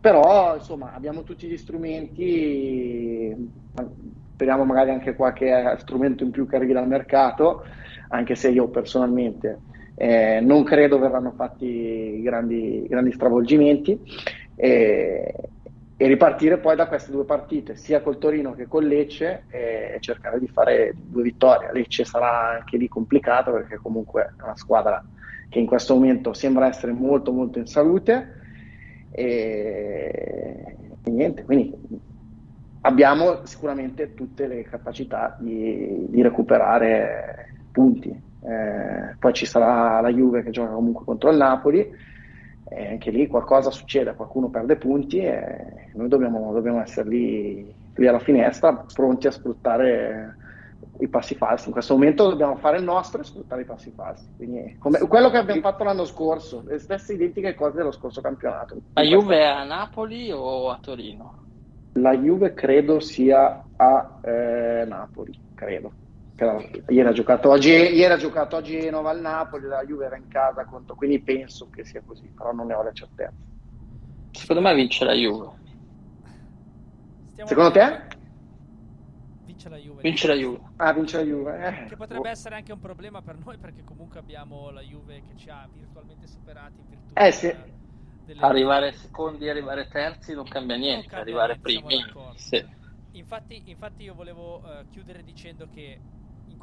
Però insomma abbiamo tutti gli strumenti, speriamo magari anche qualche strumento in più che arrivi dal mercato anche se io personalmente eh, non credo verranno fatti grandi, grandi stravolgimenti e, e, ripartire poi da queste due partite, sia col Torino che con Lecce e cercare di fare due vittorie. Lecce sarà anche lì complicato perché comunque è una squadra che in questo momento sembra essere molto molto in salute e, e niente, quindi abbiamo sicuramente tutte le capacità di, di recuperare punti. Eh, poi ci sarà la Juve che gioca comunque contro il Napoli, e anche lì qualcosa succede, qualcuno perde punti e noi dobbiamo, dobbiamo essere lì, lì, alla finestra pronti a sfruttare i passi falsi. In questo momento dobbiamo fare il nostro e sfruttare i passi falsi. Quindi, come, quello che abbiamo fatto l'anno scorso, le stesse identiche cose dello scorso campionato. La Juve è a Napoli o a Torino? La Juve credo sia a eh, Napoli, credo. Però, ieri, ha giocato a Ge- ieri ha giocato a Genova, al Napoli, la Juve era in casa contro, quindi penso che sia così, però non ne ho la certezza. Secondo me vince la Juve. Stiamo Secondo te? Vince la Juve. Vince la Juve. Ah, vince la Juve. Eh. Che potrebbe oh. essere anche un problema per noi perché comunque abbiamo la Juve che ci ha virtualmente superati in virtù eh, sì. delle... Arrivare secondi, arrivare terzi non cambia niente, non cambia arrivare niente, primi. Sì. Infatti, infatti, io volevo uh, chiudere dicendo che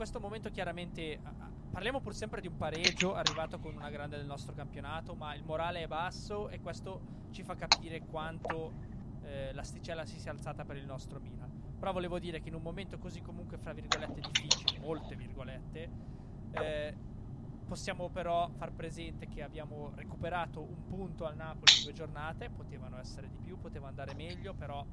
questo momento chiaramente parliamo pur sempre di un pareggio arrivato con una grande del nostro campionato, ma il morale è basso e questo ci fa capire quanto eh, l'asticella si sia alzata per il nostro Milan. Però volevo dire che in un momento così comunque fra virgolette difficile, molte virgolette, eh, possiamo però far presente che abbiamo recuperato un punto al Napoli in due giornate, potevano essere di più, poteva andare meglio, però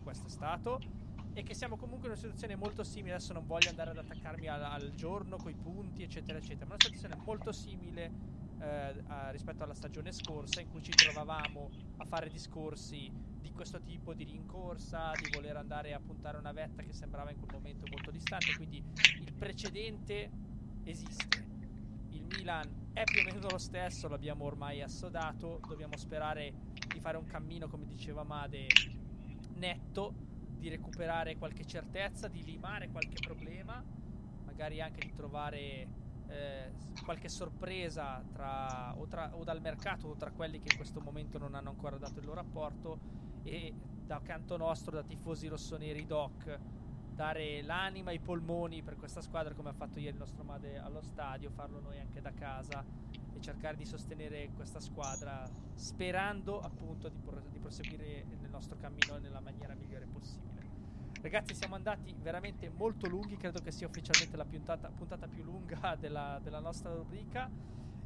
questo è stato e che siamo comunque in una situazione molto simile. Adesso non voglio andare ad attaccarmi al, al giorno con i punti, eccetera, eccetera, ma una situazione molto simile eh, a, rispetto alla stagione scorsa in cui ci trovavamo a fare discorsi di questo tipo di rincorsa, di voler andare a puntare una vetta che sembrava in quel momento molto distante. Quindi il precedente esiste. Il Milan è più o meno lo stesso, l'abbiamo ormai assodato. Dobbiamo sperare di fare un cammino, come diceva Made, netto di recuperare qualche certezza, di limare qualche problema, magari anche di trovare eh, qualche sorpresa tra o, tra, o, dal mercato o tra quelli che in questo momento non hanno ancora dato il loro apporto e da canto nostro, da tifosi rossoneri doc, dare l'anima, i polmoni per questa squadra come ha fatto ieri il nostro Made allo stadio, farlo noi anche da casa e cercare di sostenere questa squadra sperando appunto di, pro- di proseguire nel nostro cammino nella maniera migliore possibile. Ragazzi, siamo andati veramente molto lunghi. Credo che sia ufficialmente la puntata, puntata più lunga della, della nostra rubrica.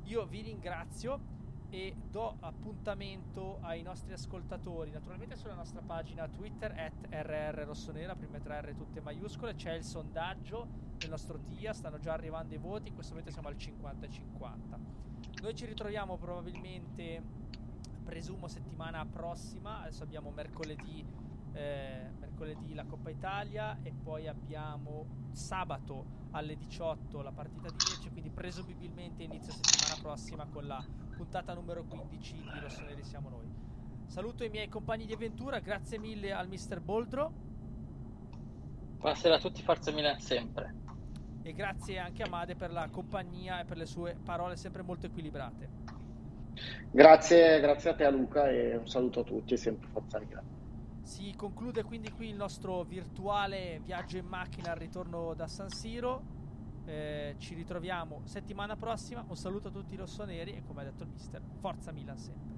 Io vi ringrazio e do appuntamento ai nostri ascoltatori naturalmente sulla nostra pagina Twitter at RR Rossonera, prime tre R tutte maiuscole, c'è il sondaggio del nostro TIA, stanno già arrivando i voti, in questo momento siamo al 50-50. Noi ci ritroviamo probabilmente, presumo, settimana prossima, adesso abbiamo mercoledì eh, mercoledì la Coppa Italia e poi abbiamo sabato alle 18 la partita di Lecce, quindi presumibilmente inizio settimana prossima con la puntata numero 15 di Rossoneri siamo noi. Saluto i miei compagni di avventura, grazie mille al mister Boldro. Buonasera a tutti, forza Milan sempre. E grazie anche a Made per la compagnia e per le sue parole sempre molto equilibrate. Grazie, grazie a te a Luca e un saluto a tutti sempre forza Milan. Si conclude quindi qui il nostro virtuale viaggio in macchina al ritorno da San Siro. Eh, ci ritroviamo settimana prossima. Un saluto a tutti i rossoneri e come ha detto il mister, forza Milan sempre.